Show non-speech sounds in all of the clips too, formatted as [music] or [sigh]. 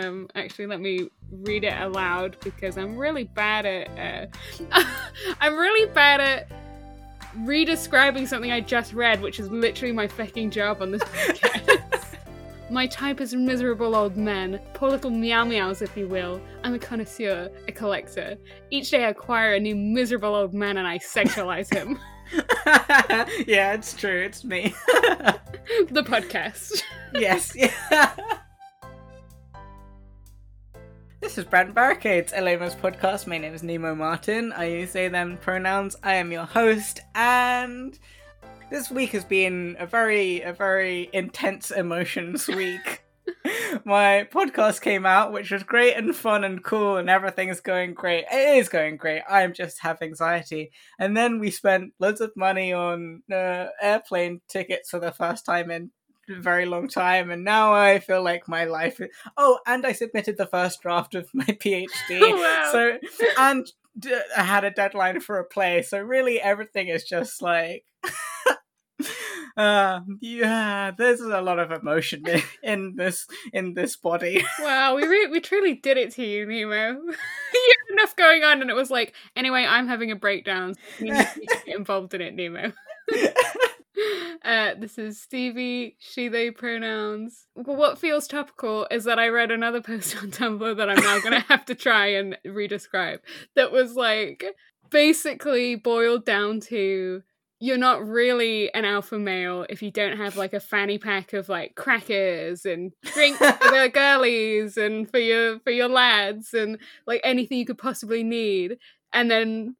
Um, actually, let me read it aloud because I'm really bad at. Uh, [laughs] I'm really bad at redescribing something I just read, which is literally my fucking job on this podcast. [laughs] my type is miserable old men, poor little meow meows, if you will. I'm a connoisseur, a collector. Each day I acquire a new miserable old man and I sexualize him. [laughs] yeah, it's true. It's me. the podcast. yes. Yeah. This is Brand Barricades, Elena's podcast. My name is Nemo Martin. I use they, them pronouns. I am your host, and this week has been a very, a very intense emotions [laughs] week. My podcast came out, which was great and fun and cool, and everything is going great. It is going great. I am just have anxiety. And then we spent loads of money on uh, airplane tickets for the first time in very long time and now i feel like my life is... oh and i submitted the first draft of my [laughs] phd Oh, wow. so and d- i had a deadline for a play so really everything is just like uh [laughs] yeah there's a lot of emotion in, [laughs] in this in this body Wow, we re- we truly did it to you, Nemo. you had enough going on, and it was like, anyway, I'm having a breakdown. You need to get involved in it, Nemo. [laughs] Uh, this is Stevie, she, they pronouns. What feels topical is that I read another [laughs] post on Tumblr that I'm now going to have to try and redescribe. That was like basically boiled down to you're not really an alpha male if you don't have like a fanny pack of like crackers and drinks for the [laughs] girlies and for your for your lads and like anything you could possibly need. And then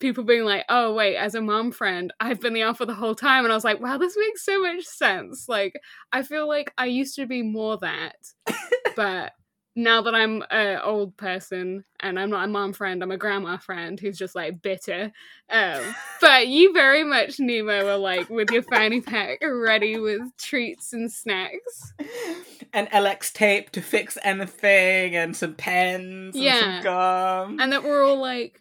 people being like, "Oh wait, as a mom friend, I've been the alpha the whole time," and I was like, "Wow, this makes so much sense." Like, I feel like I used to be more that, [laughs] but now that I'm an old person and I'm not a mom friend, I'm a grandma friend who's just like bitter. Um, [laughs] but you very much, Nemo, are like with your fanny pack ready with treats and snacks. And lx tape to fix anything and some pens and Yeah. some gum And that we're all like,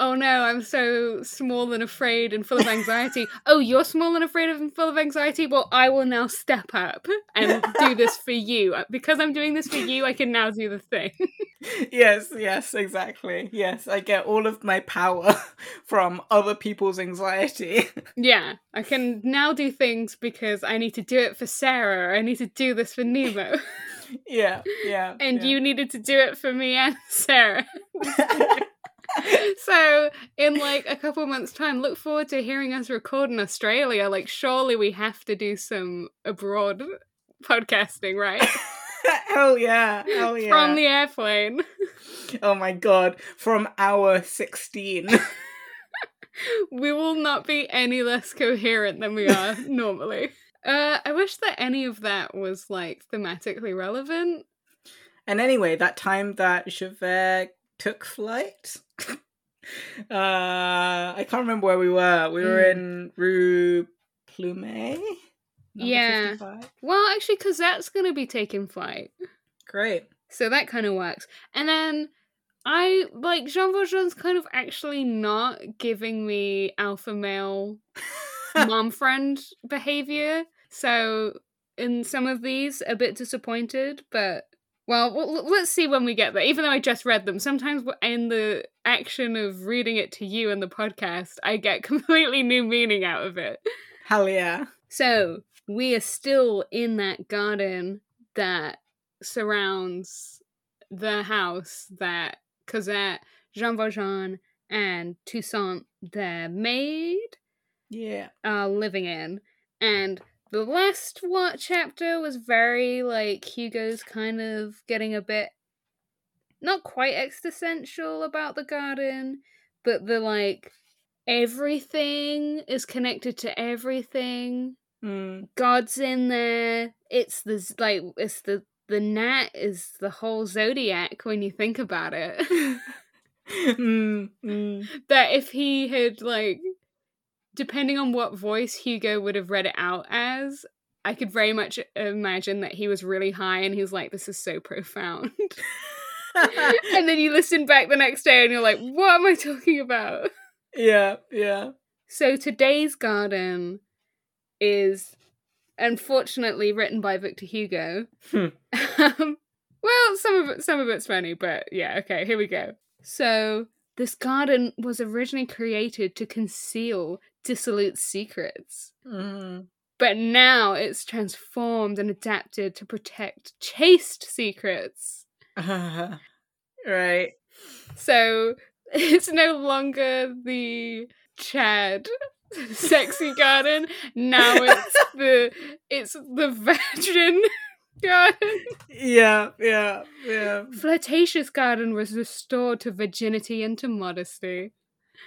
oh no, I'm so small and afraid and full of anxiety. [laughs] oh, you're small and afraid and full of anxiety? Well, I will now step up and do this for you. Uh, because I'm doing this for you, I can now do the thing. [laughs] yes, yes, exactly. Yes, I get all of my power [laughs] from other people's anxiety. yeah, I can now do things because I need to do it for Sarah. I need to do this for Nemo. yeah, yeah. and yeah. you needed to do it for me and Sarah. [laughs] so in like a couple months time look forward to hearing us record in australia. Like surely we have to do some abroad podcasting right? [laughs] Hell yeah, hell yeah. from the airplane. [laughs] Oh my god, from hour 16. we will not be any less coherent than we are normally. Uh i wish that any of that was like thematically relevant. And anyway, that time that Javert took flight. [laughs] uh, I can't remember where we were. We were Mm. in Rue Plumet? Yeah. 55? well actually because that's gonna be taking flight Great. So that kind of works. And then I like Jean Valjean's kind of actually not giving me alpha male [laughs] mom friend behavior. So in some of these, a bit disappointed, but well, w- let's see when we get there. Even though I just read them, sometimes in the action of reading it to you in the podcast, I get [laughs] completely new meaning out of it. Hell yeah. So we are still in that garden that surrounds the house that Cosette, Jean Valjean, and Toussaint, their maid, Yeah. are living in. And the last one chapter was very like Hugo's kind of getting a bit not quite existential about the garden, but the like everything is connected to everything. Mm. God's in there. It's the like it's the the gnat is the whole zodiac when you think about it. [laughs] [laughs] mm, mm. that if he had like depending on what voice Hugo would have read it out as, I could very much imagine that he was really high and he was like, This is so profound. [laughs] and then you listen back the next day and you're like, What am I talking about? yeah, yeah. So today's garden is unfortunately written by Victor Hugo. Hmm. Um, Well, some of it, some of it's funny, but yeah, okay, here we go. So this garden was originally created to conceal dissolute secrets. Mm. But now it's transformed and adapted to protect chaste secrets. [laughs] right. So [laughs] it's no longer the Chad [laughs] sexy garden. Now it's the it's the virgin garden. Yeah, yeah, yeah. Flirtatious garden was restored to virginity and to modesty.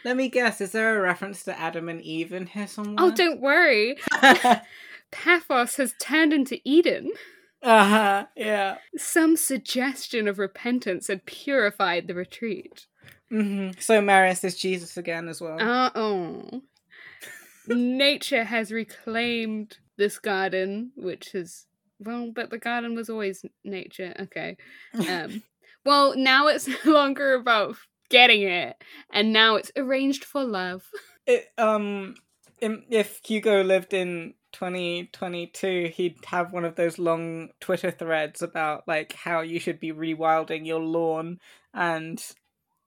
Let me guess, is there a reference to Adam and Eve in here somewhere? Oh, don't worry. [laughs] Paphos has turned into Eden. uh-huh, yeah. Some suggestion of repentance had purified the retreat. hmm So Marius is Jesus again as well. Uh oh. Nature has reclaimed this garden, which is well, but the garden was always nature. Okay. [laughs] Um well, now it's [laughs] no longer about getting it, and now it's arranged for love. [laughs] It, um, if Hugo lived in 2022, he'd have one of those long Twitter threads about like how you should be rewilding your lawn and,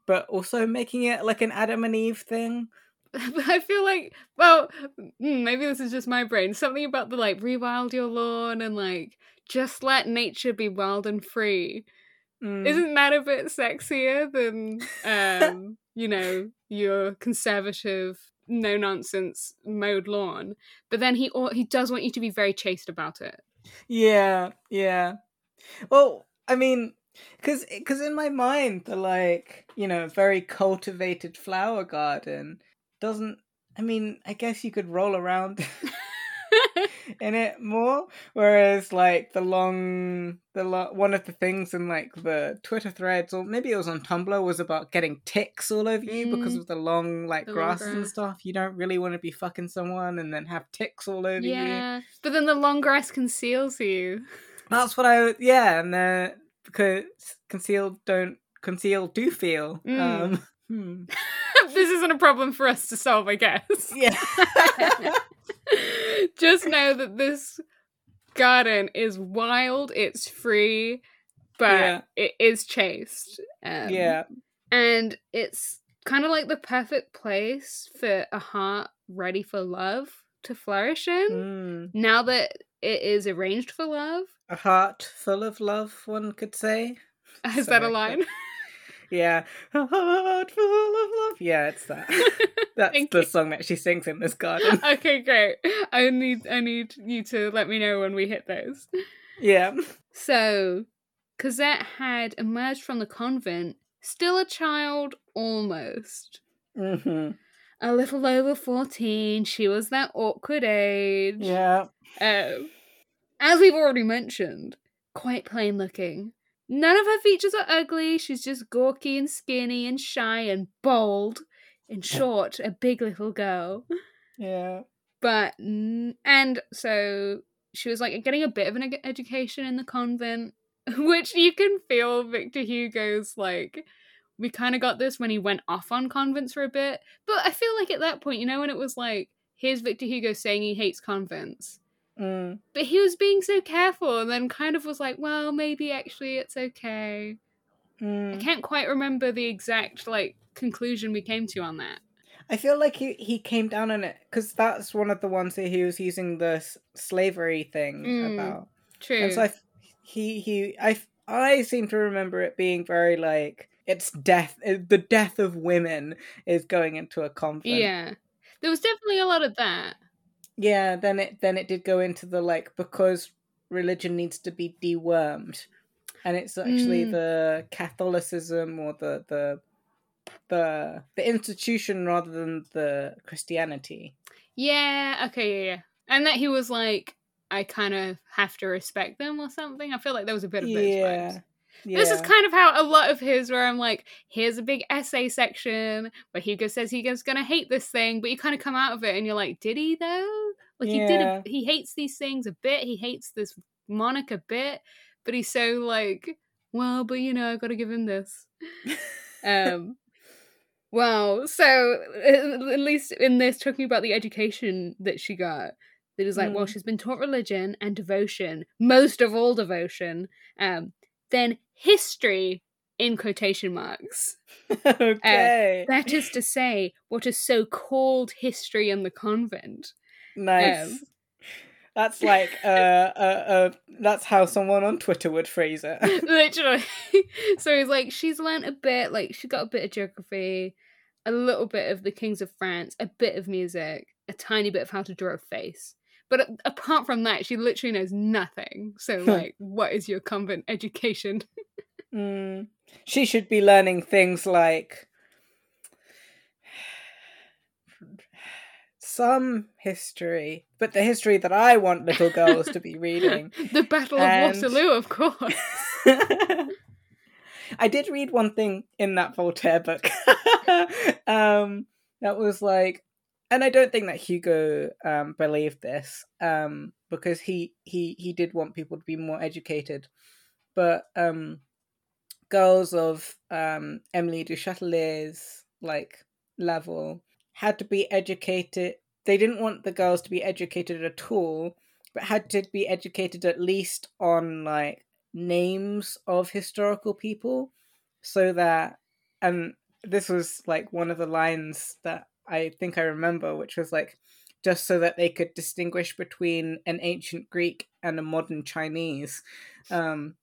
but also making it like an Adam and Eve thing. [laughs] I feel like, well, mm, maybe this is just my brain. Something about the like rewild your lawn and like just let nature be wild and free. Mm. Isn't that a bit sexier than, um, [laughs] you know, your conservative, no nonsense mowed lawn? But then he he does want you to be very chaste about it. Yeah, yeah. Well, I mean, because because in my mind, the like you know very cultivated flower garden doesn't. I mean, I guess you could roll around [laughs] in it more, whereas like the long the lo- one of the things in like the Twitter threads or maybe it was on Tumblr was about getting ticks all over you because Mm. of the long like The grasses and stuff. You don't really want to be fucking someone and then have ticks all over you. yeah, but then the long grass conceals you. That's what I yeah, and uh, because concealed don't conceal do feel. Mm. Um, [laughs] hmm. [laughs] this isn't a problem for us to solve, I guess. Yeah. [laughs] [laughs] Just know that this garden is wild, it's free, but Yeah. it is chaste. Um, yeah. And it's kind of like the perfect place for a heart ready for love to flourish in. Mm. Now that it is arranged for love. A heart full of love, one could say. Is that a line? Yeah. A heart full of love. Yeah, it's that. [laughs] That's the you. song that she sings in this garden. [laughs] okay, great. I need I need you to let me know when we hit those. yeah. So, Cosette had emerged from the convent, still a child almost. hmm A little over 14, she was that awkward age. Yeah. Um, as we've already mentioned, quite plain looking. None of her features are ugly, she's just gawky and skinny and shy and bold. In short, a big little girl. Yeah. But, and so she was like getting a bit of an education in the convent, [laughs] which you can feel Victor Hugo's like, we kind of got this when he went off on convents for a bit. But I feel like at that point, you know, when it was like, here's Victor Hugo saying he hates convents. Mm. But he was being so careful and then kind of was like, well, maybe actually it's okay. I Mm. can't quite remember the exact like conclusion we came to on that. I feel like he, he came down on it because that's one of the ones that he was using the s- slavery thing Mm. about. True. And so I, he he I I seem to remember it being very like it's death. uh, The death of women is going into a convent. yeah. There was definitely a lot of that. Yeah. Then it then it did go into the like because religion needs to be dewormed, and it's actually Mm. the Catholicism or the the the the institution rather than the Christianity. Yeah, okay, yeah, yeah. And that he was like, I kind of have to respect them or something. I feel like there was a bit of those Yeah. vibes. Yeah. This is kind of how a lot of his, where I'm like, here's a big essay section where Hugo says Hugo's gonna hate this thing, but you kind of come out of it and you're like, did he though? Like he did. A, he hates these things a bit. He hates this monarch a bit, but he's so like, well, but you know, I got to give him this. [laughs] Um, well, so at at least in this, talking about the education that she got, it was like, well, Mm. she's been taught religion and devotion, most of all devotion. Um, then history in quotation marks. [laughs] okay. That is to say, what is so called history in the convent. Nice. um, that's like uh, uh, uh, that's how someone on Twitter would phrase it. [laughs] Literally. [laughs] so he's like, she's learnt a bit, like, she got a bit of geography, a little bit of the Kings of France, a bit of music, a tiny bit of how to draw a face. But apart from that, she literally knows nothing. So, like, what is your convent education? [laughs] Mm. She should be learning things like some history, but the history that I want little girls to be [laughs] reading. the Battle And- of Waterloo, of course. [laughs] I did read one thing in that Voltaire book. [laughs] um, that was like, and I don't think that Hugo um, believed this um, because he he he did want people to be more educated, but um, girls of um, Emily du Châtelet's like level had to be educated. They didn't want the girls to be educated at all, but had to be educated at least on like names of historical people so that and this was like one of the lines that I think I remember which was like just so that they could distinguish between an ancient Greek and a modern Chinese. Um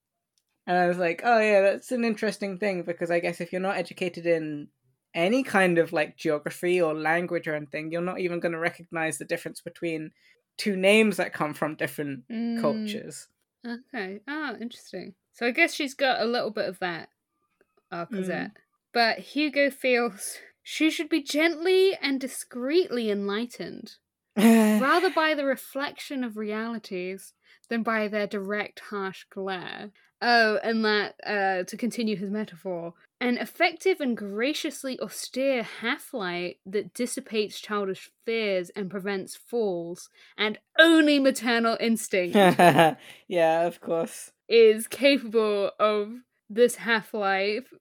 and I was like oh yeah that's an interesting thing because I guess if you're not educated in any kind of like geography or language or anything you're not even going to recognize the difference between two names that come from different Mm, cultures Okay. Ah, interesting. So I guess she's got a little bit of that, our Cosette. But Hugo feels she should be gently and discreetly enlightened, rather [sighs] by the reflection of realities than by their direct, harsh glare. Oh, and that, uh, to continue his metaphor, an effective and graciously austere half light that dissipates childish fears and prevents falls, and only maternal instinct [laughs] yeah, of course. is capable of this half life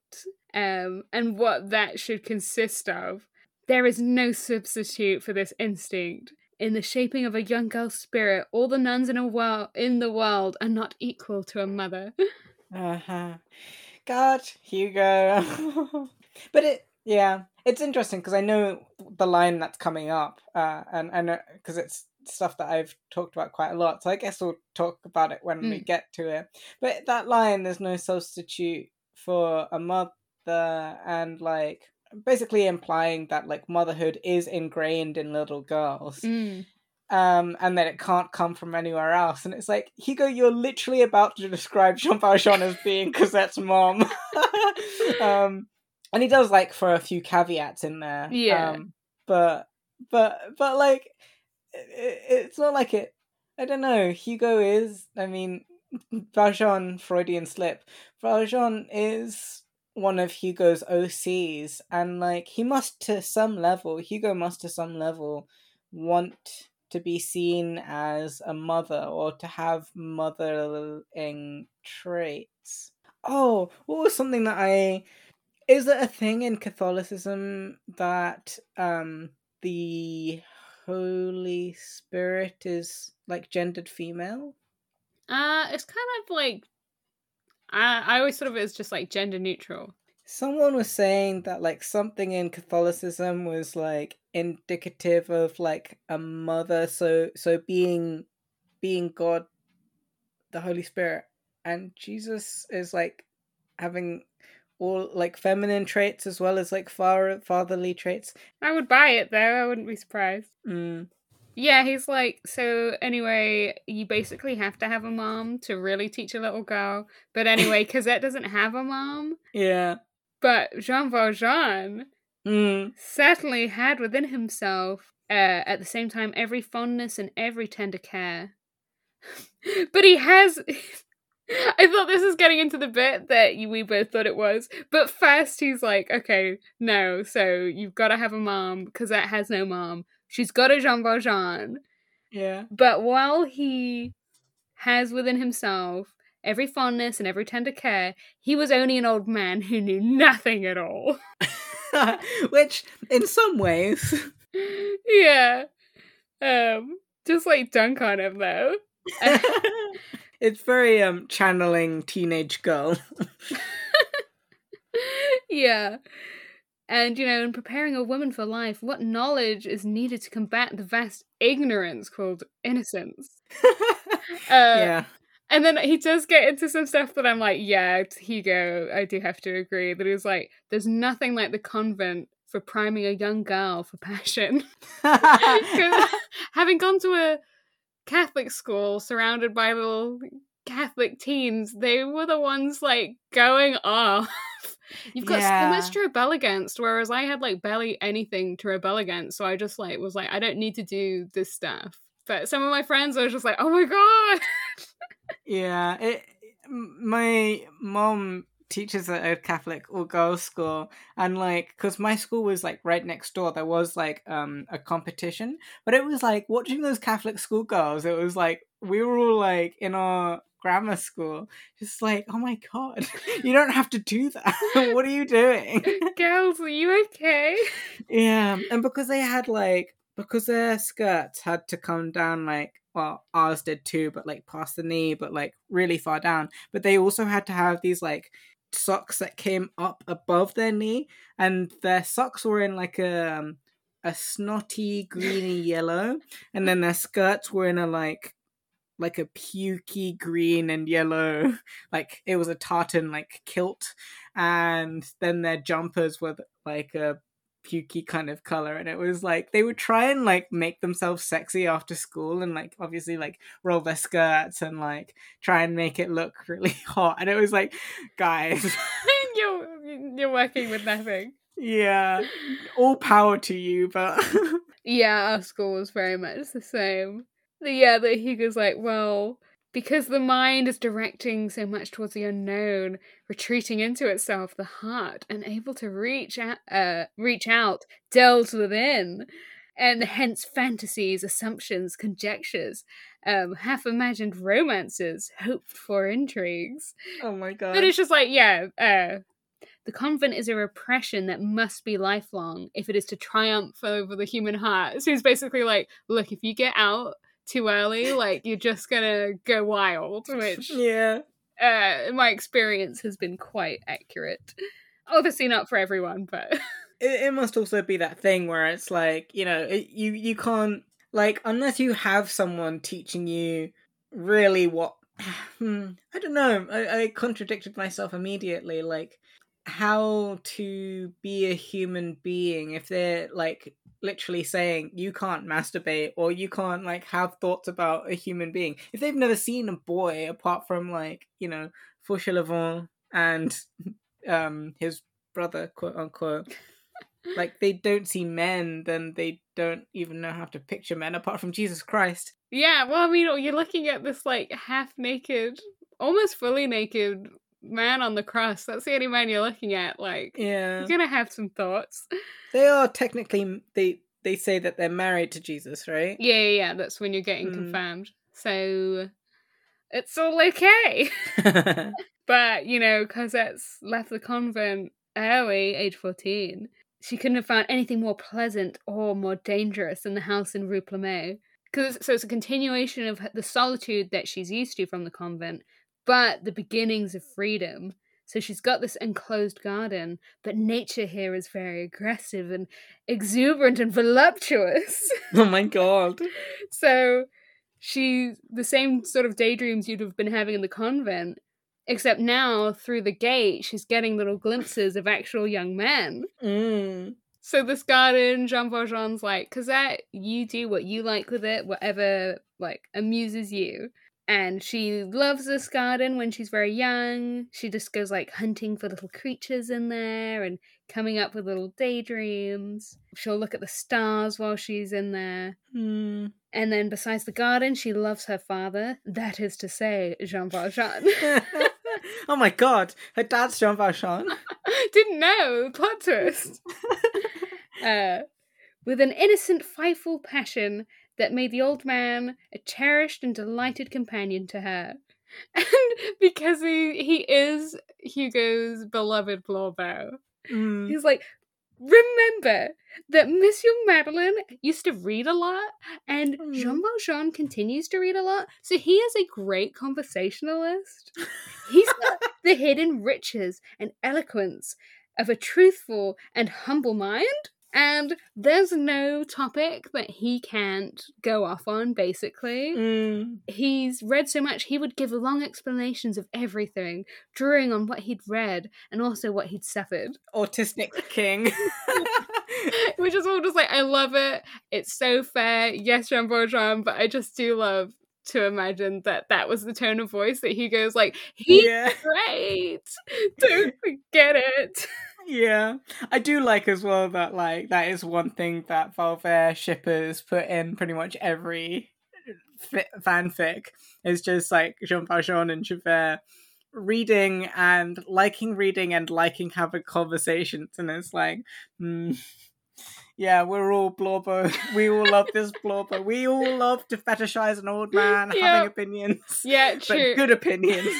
um, and what that should consist of. There is no substitute for this instinct. In the shaping of a young girl's spirit, all the nuns in a world in the world are not equal to a mother. [laughs] Uh-huh. God, Hugo. [laughs] but it, yeah, it's interesting because I know the line that's coming up, uh, and I know because it's stuff that I've talked about quite a lot. So I guess we'll talk about it when we Mm. get to it. But that line, there's no substitute for a mother, and like basically implying that like motherhood is ingrained in little girls. Mm. Um, and that it can't come from anywhere else. And it's like, Hugo, you're literally about to describe Jean Valjean as being [laughs] Cosette's mom. [laughs] um, and he does like for a few caveats in there. Yeah. Um, but but but like, it, it's not like it. I don't know. Hugo is. I mean, Valjean Freudian slip. Valjean is one of Hugo's OCs, and like he must to some level, Hugo must to some level want to be seen as a mother or to have mothering traits. Oh, what was something that I is it a thing in Catholicism that um the Holy Spirit is like gendered female? Uh, it's kind of like I I always thought of it as just like gender neutral. Someone was saying that like something in Catholicism was like indicative of like a mother, so so being being God, the Holy Spirit, and Jesus is like having all like feminine traits as well as like far fatherly traits. I would buy it though. I wouldn't be surprised. Mm. Yeah, he's like, so anyway, you basically have to have a mom to really teach a little girl. But anyway, [laughs] Cosette doesn't have a mom. Yeah. But Jean Valjean Mm. certainly had within himself, uh, at the same time, every fondness and every tender care. [laughs] but he has. [laughs] I thought this was getting into the bit that we both thought it was. But first, he's like, okay, no, so you've got to have a mom. because Cosette has no mom. She's got a Jean Valjean. Yeah. But while he has within himself every fondness and every tender care, he was only an old man who knew nothing at all. [laughs] Which, in some ways, [laughs] yeah. Um, just like dunk on him though. [laughs] it's very um channeling teenage girl. yeah. And, you know, in preparing a woman for life, what knowledge is needed to combat the vast ignorance called innocence? uh, yeah. And then he does get into some stuff that I'm like, yeah, Hugo, I do have to agree that he's like, there's nothing like the convent for priming a young girl for passion. [laughs] [laughs] having gone to a Catholic school surrounded by little Catholic teens, they were the ones like going off. [laughs] You've got Yeah. so much to rebel against, whereas I had like barely anything to rebel against. So I just like was like, I don't need to do this stuff. But some of my friends I was just like, oh my god. Yeah, it, my mom teaches at a Catholic all girls school, and like, because my school was like right next door, there was like um a competition, but it was like watching those Catholic school girls. It was like we were all like in our grammar school, just like, oh my god, [laughs] you don't have to do that. [laughs] what are you doing? [laughs] Girls, are you okay? Yeah, and because they had like because their skirts had to come down like well ours did too, but like past the knee, but like really far down. But they also had to have these like socks that came up above their knee, and their socks were in like a um, a snotty greeny [laughs] yellow, and then their skirts were in a like like a pukey green and yellow [laughs] like it was a tartan like kilt and then their jumpers were like a pukey kind of color and it was like they would try and like make themselves sexy after school and like obviously like roll their skirts and like try and make it look [laughs] really hot and it was like guys [laughs] you're you're working with nothing. yeah [laughs] all power to you but Yeah, our school was very much the same. The- Yeah, that Hugo's like, well, because the mind is directing so much towards the unknown, retreating into itself, the heart, unable to reach out, uh, reach out, delves within, and hence fantasies, assumptions, conjectures, um, half-imagined romances, hoped-for intrigues. oh my god But it's just like, yeah, uh, the convent is a repression that must be lifelong if it is to triumph over the human heart. So it's basically like, look, if you get out too early, like you're just gonna go wild, which [laughs] yeah uh, my experience has been quite accurate. Obviously not for everyone, but [laughs] it, it must also be that thing where it's like you know it, you you can't like unless you have someone teaching you really what [sighs] hmm, i don't know I, I contradicted myself immediately like how to be a human being if they're like literally saying you can't masturbate or you can't like have thoughts about a human being if they've never seen a boy apart from like you know Fauchelevent and [laughs] um his brother quote unquote. Like they don't see men then they don't even know how to picture men apart from jesus christ. Yeah, well, I mean, you're looking at this like half naked, almost fully naked man on the cross. That's the only man you're looking at. Like, yeah you're gonna have some thoughts. they are technically they they say that they're married to jesus right Yeah, yeah, yeah. That's when you're getting Mm. confirmed. So it's all okay. [laughs] [laughs] but, you know, Cosette's left the convent early, age 14. She couldn't have found anything more pleasant or more dangerous than the house in Rue Plumet. Cause, so it's a continuation of the solitude that she's used to from the convent, but the beginnings of freedom. So she's got this enclosed garden, but nature here is very aggressive and exuberant and voluptuous. [laughs] oh my god [laughs] So she the same sort of daydreams you'd have been having in the convent, except now through the gate she's getting little glimpses of actual young men. mm. So this garden, Jean Valjean's like, Cosette, you do what you like with it, whatever like amuses you. And she loves this garden when she's very young. She just goes like hunting for little creatures in there and coming up with little daydreams. She'll look at the stars while she's in there. Mm. And then besides the garden, she loves her father, that is to say, Jean Valjean. [laughs] oh my god her dad's jean valjean [laughs] Didn't know, plot twist. [laughs] uh, with an innocent, fightful passion that made the old man a cherished and delighted companion to her. [laughs] And because he, he is Hugo's beloved blorbo, Mm. he's like, remember that Monsieur Madeleine used to read a lot, and Mm. Jean Valjean continues to read a lot, so he is a great conversationalist. [laughs] He's got the hidden riches and eloquence of a truthful and humble mind. And there's no topic that he can't go off on, basically. Mm. He's read so much, he would give long explanations of everything, drawing on what he'd read and also what he'd suffered. Autistic [laughs] king. [laughs] Which is all just like, I love it. It's so fair. Yes, Jean Valjean, but I just do love to imagine that that was the tone of voice that he goes like, he's yeah. great. Don't forget it. [laughs] Yeah, I do like as well that like that is one thing that Valvert shippers put in pretty much every fi- fanfic is just like Jean Valjean and Javert reading and liking reading and liking having conversations, and it's like, mm, yeah, we're all blorbo. [laughs] We all love this blorbo. We all love to fetishize an old [laughs] man Yeah. having opinions, Yeah, [laughs] but true. good opinions.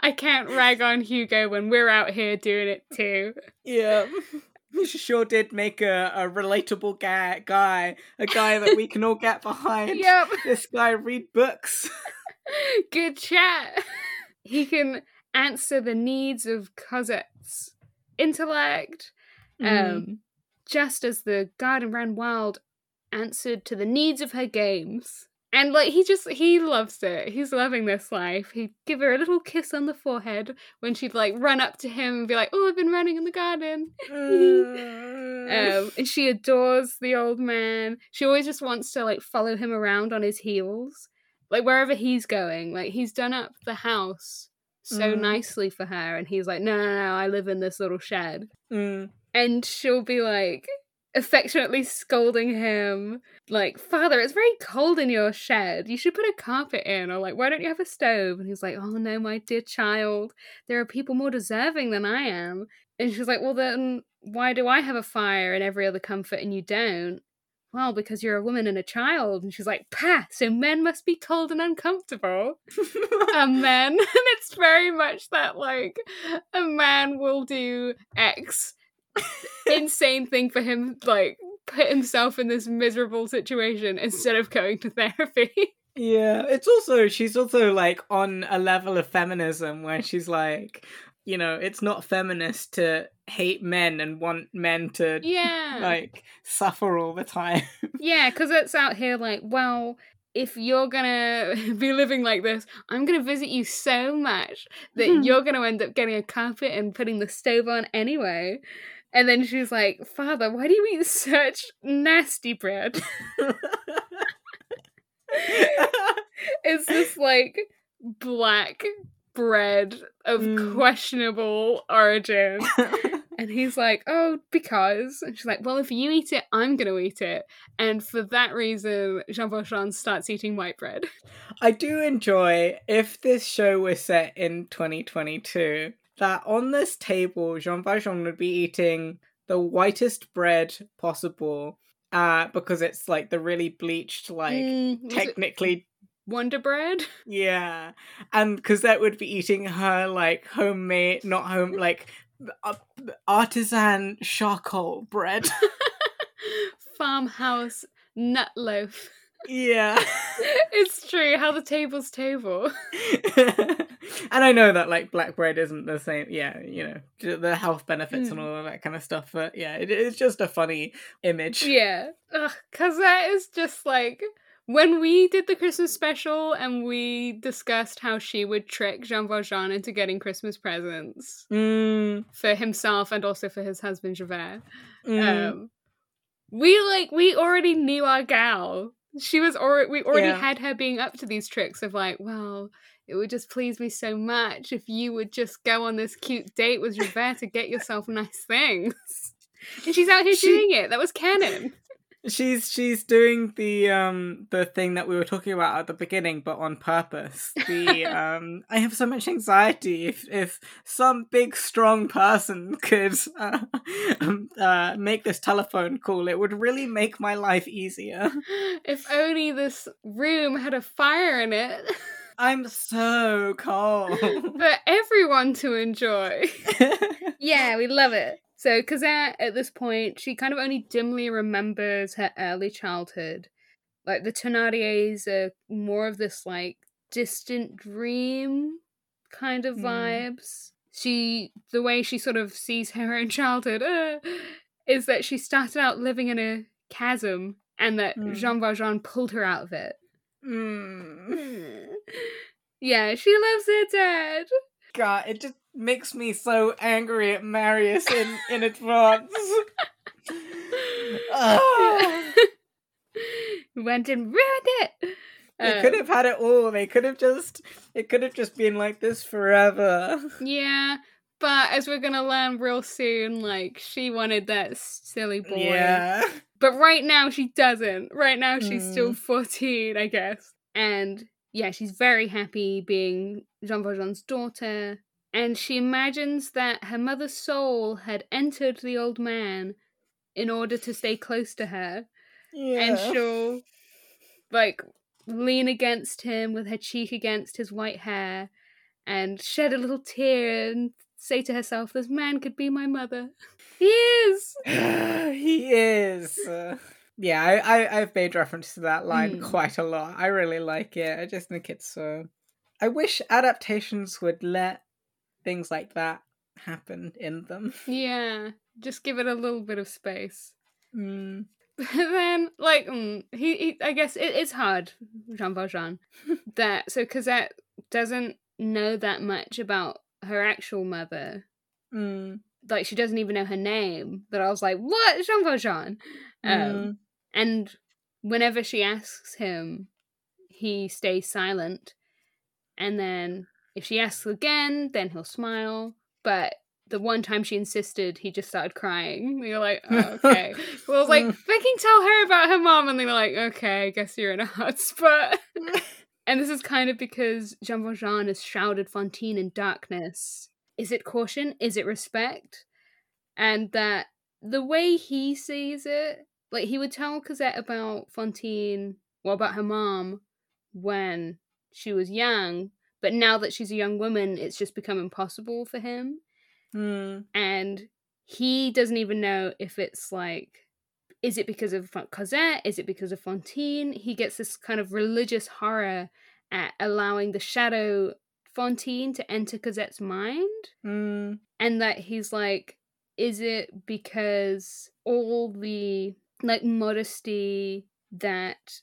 I can't rag on Hugo when we're out here doing it too. Yeah. He sure did make a, a relatable guy, guy, a guy that we can all get behind. Yep. This guy read books. [laughs] Good chat. He can answer the needs of Cosette's intellect, Mm. um, just as the garden ran wild answered to the needs of her games. And like he just he loves it. He's loving this life. He'd give her a little kiss on the forehead when she'd like run up to him and be like, "Oh, I've been running in the garden." [laughs] Mm. Um, and she adores the old man. She always just wants to like follow him around on his heels, like wherever he's going. Like he's done up the house so Mm. nicely for her, and he's like, "No, no, no, I live in this little shed." Mm. And she'll be like affectionately scolding him, like, "Father, it's very cold in your shed. You should put a carpet in, or like, why don't you have a stove?" And he's like, "Oh no, my dear child, there are people more deserving than I am." And she's like, "Well, then why do I have a fire and every other comfort and you don't?" Well, because you're a woman and a child. And she's like, Pah, so men must be cold and uncomfortable. [laughs] a man. [laughs] And it's very much that, like, a man will do X insane thing for him, like, put himself in this miserable situation instead of going to therapy. Yeah, it's also she's also like on a level of feminism where she's like, you know, it's not feminist to hate men and want men to yeah. like suffer all the time. Yeah, because it's out here like, well, if you're gonna [laughs] be living like this, I'm gonna visit you so much that [laughs] you're gonna end up getting a carpet and putting the stove on anyway. And then she's like, Father, why do you eat such nasty bread? [laughs] it's this like black bread of Mm. questionable origin. [laughs] And he's like, Oh, because. And she's like, Well, if you eat it, I'm going to eat it. And for that reason, Jean Valjean starts eating white bread. I do enjoy if this show was set in 2022 that on this table Jean Valjean would be eating the whitest bread possible uh because it's like the really bleached like Mm, technically Wonder Bread? [laughs] yeah and Cosette would be eating her like homemade not home like uh, artisan charcoal bread [laughs] [laughs] Farmhouse nut loaf. yeah it's true, how the table's table. And I know that like black bread isn't the same. Yeah, you know the health benefits and Mm. all of that kind of stuff. But yeah, it, it's just a funny image. Yeah. Because that is just like. When we did the Christmas special and we discussed how she would trick Jean Valjean into getting Christmas presents Mm, for himself and also for his husband Javert, mm. um, we like we already knew our gal. She was already we already Yeah. had her being up to these tricks of like, well, it would just please me so much if you would just go on this cute date with Javert to get yourself nice things. [laughs] And she's out here She- doing it. That was canon. She's she's doing the um the thing that we were talking about at the beginning, but on purpose. The [laughs] um I have so much anxiety. If if some big strong person could [laughs] uh, um, uh, make this telephone call, it would really make my life easier. if only this room had a fire in it I'm so cold. [laughs] for everyone to enjoy. [laughs] Yeah, we love it. So Cosette, at this point, she kind of only dimly remembers her early childhood. Like the Thenardiers are more of this like distant dream kind of Mm. vibes. She, the way she sort of sees her own childhood, uh, is that she started out living in a chasm, and that Mm. Jean Valjean pulled her out of it. Mm. [laughs] yeah, she loves her dad. God, it just makes me so angry at Marius in, in advance. [laughs] Ah. [laughs] Went and ruined it. They Uh, could have had it all. They could have just. It could have just been like this forever. Yeah, but as we're gonna learn real soon, like she wanted that silly boy. Yeah. But right now she doesn't. Right now she's still Mm. 14, I guess. And yeah, she's very happy being Jean Valjean's daughter. And she imagines that her mother's soul had entered the old man in order to stay close to her. Yeah. And she'll, like, lean against him with her cheek against his white hair and shed a little tear and say to herself, This man could be my mother. [laughs] He is! [laughs] he is. Uh, yeah, I, I I've made reference to that line Mm. quite a lot. I really like it. I just think it's so. I wish adaptations would let things like that happen in them. Yeah, just give it a little bit of space. Mm. But [laughs] then, like, mm, he, he, I guess it is hard, Jean Valjean, that so Cosette doesn't know that much about her actual mother. Mm. Like, she doesn't even know her name. But I was like, what, Jean Valjean? Um, Mm. and whenever she asks him, he stays silent. And then if she asks again, then he'll smile. But the one time she insisted, he just started crying. And you're like, oh, okay. [laughs] well, I was like, Mm. Can tell her about her mom. And they were like, okay, I guess you're in a hot spot. [laughs] and this is kind of because Jean Valjean has shrouded Fantine in darkness. Is it caution? Is it respect? And that the way he sees it, like he would tell Cosette about Fantine, well, about her mom when she was young, but now that she's a young woman, it's just become impossible for him. Mm. And he doesn't even know if it's like, is it because of Cosette? Is it because of Fantine? He gets this kind of religious horror at allowing the shadow Fantine to enter Cosette's mind Mm. and that he's like is it because all the like modesty that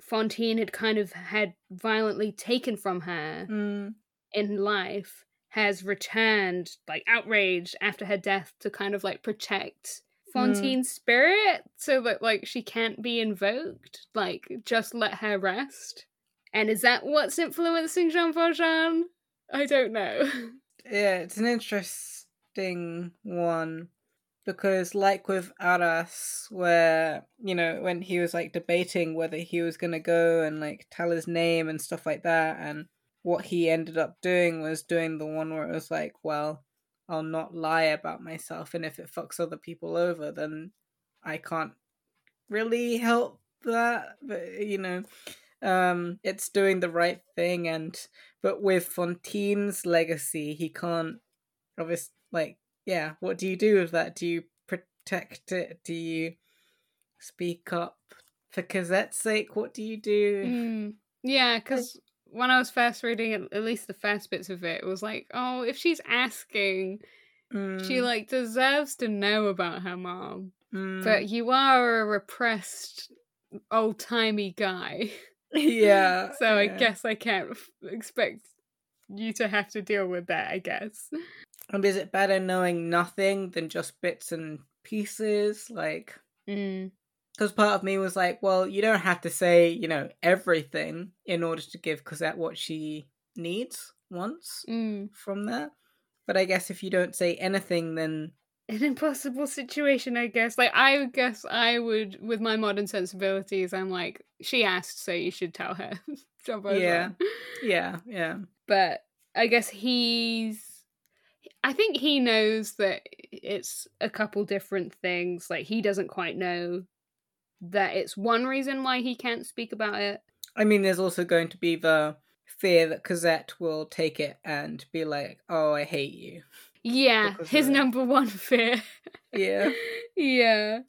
Fantine had kind of had violently taken from her Mm. in life has returned like outraged after her death to kind of like protect Mm. Fantine's spirit so that like she can't be invoked like just let her rest. And is that what's influencing Jean Valjean? I don't know. [laughs] Yeah, it's an interesting one because, like with Arras, where you know when he was like debating whether he was gonna go and like tell his name and stuff like that, and what he ended up doing was doing the one where it was like, well, I'll not lie about myself, and if it fucks other people over, then I can't really help that. But you know, um, it's doing the right thing, and but with Fantine's legacy, he can't. Obviously, like, yeah. What do you do with that? Do you protect it? Do you speak up for Cosette's sake? What do you do? Mm. Yeah, because when I was first reading it, at least the first bits of it, it was like, oh, if she's asking, she Mm, like deserves to know about her mom. mm. But you are a repressed, old timey guy, yeah. [laughs] so I guess I can't f- expect you to have to deal with that. I guess. And is it better knowing nothing than just bits and pieces? Like, Mm. Because part of me was like, well, you don't have to say, you know, everything in order to give Cosette what she needs, wants Mm. from that. But I guess if you don't say anything, then An impossible situation, I guess. Like, I guess I would, with my modern sensibilities, I'm like, she asked, so you should tell her. [laughs] Jean Valjean. Yeah. yeah, yeah. but I guess he's. I think he knows that it's a couple different things. Like he doesn't quite know that it's one reason why he can't speak about it. I mean, there's also going to be the fear that Cosette will take it and be like, "Oh, I hate you." Yeah, his number one [laughs] fear. Yeah. yeah.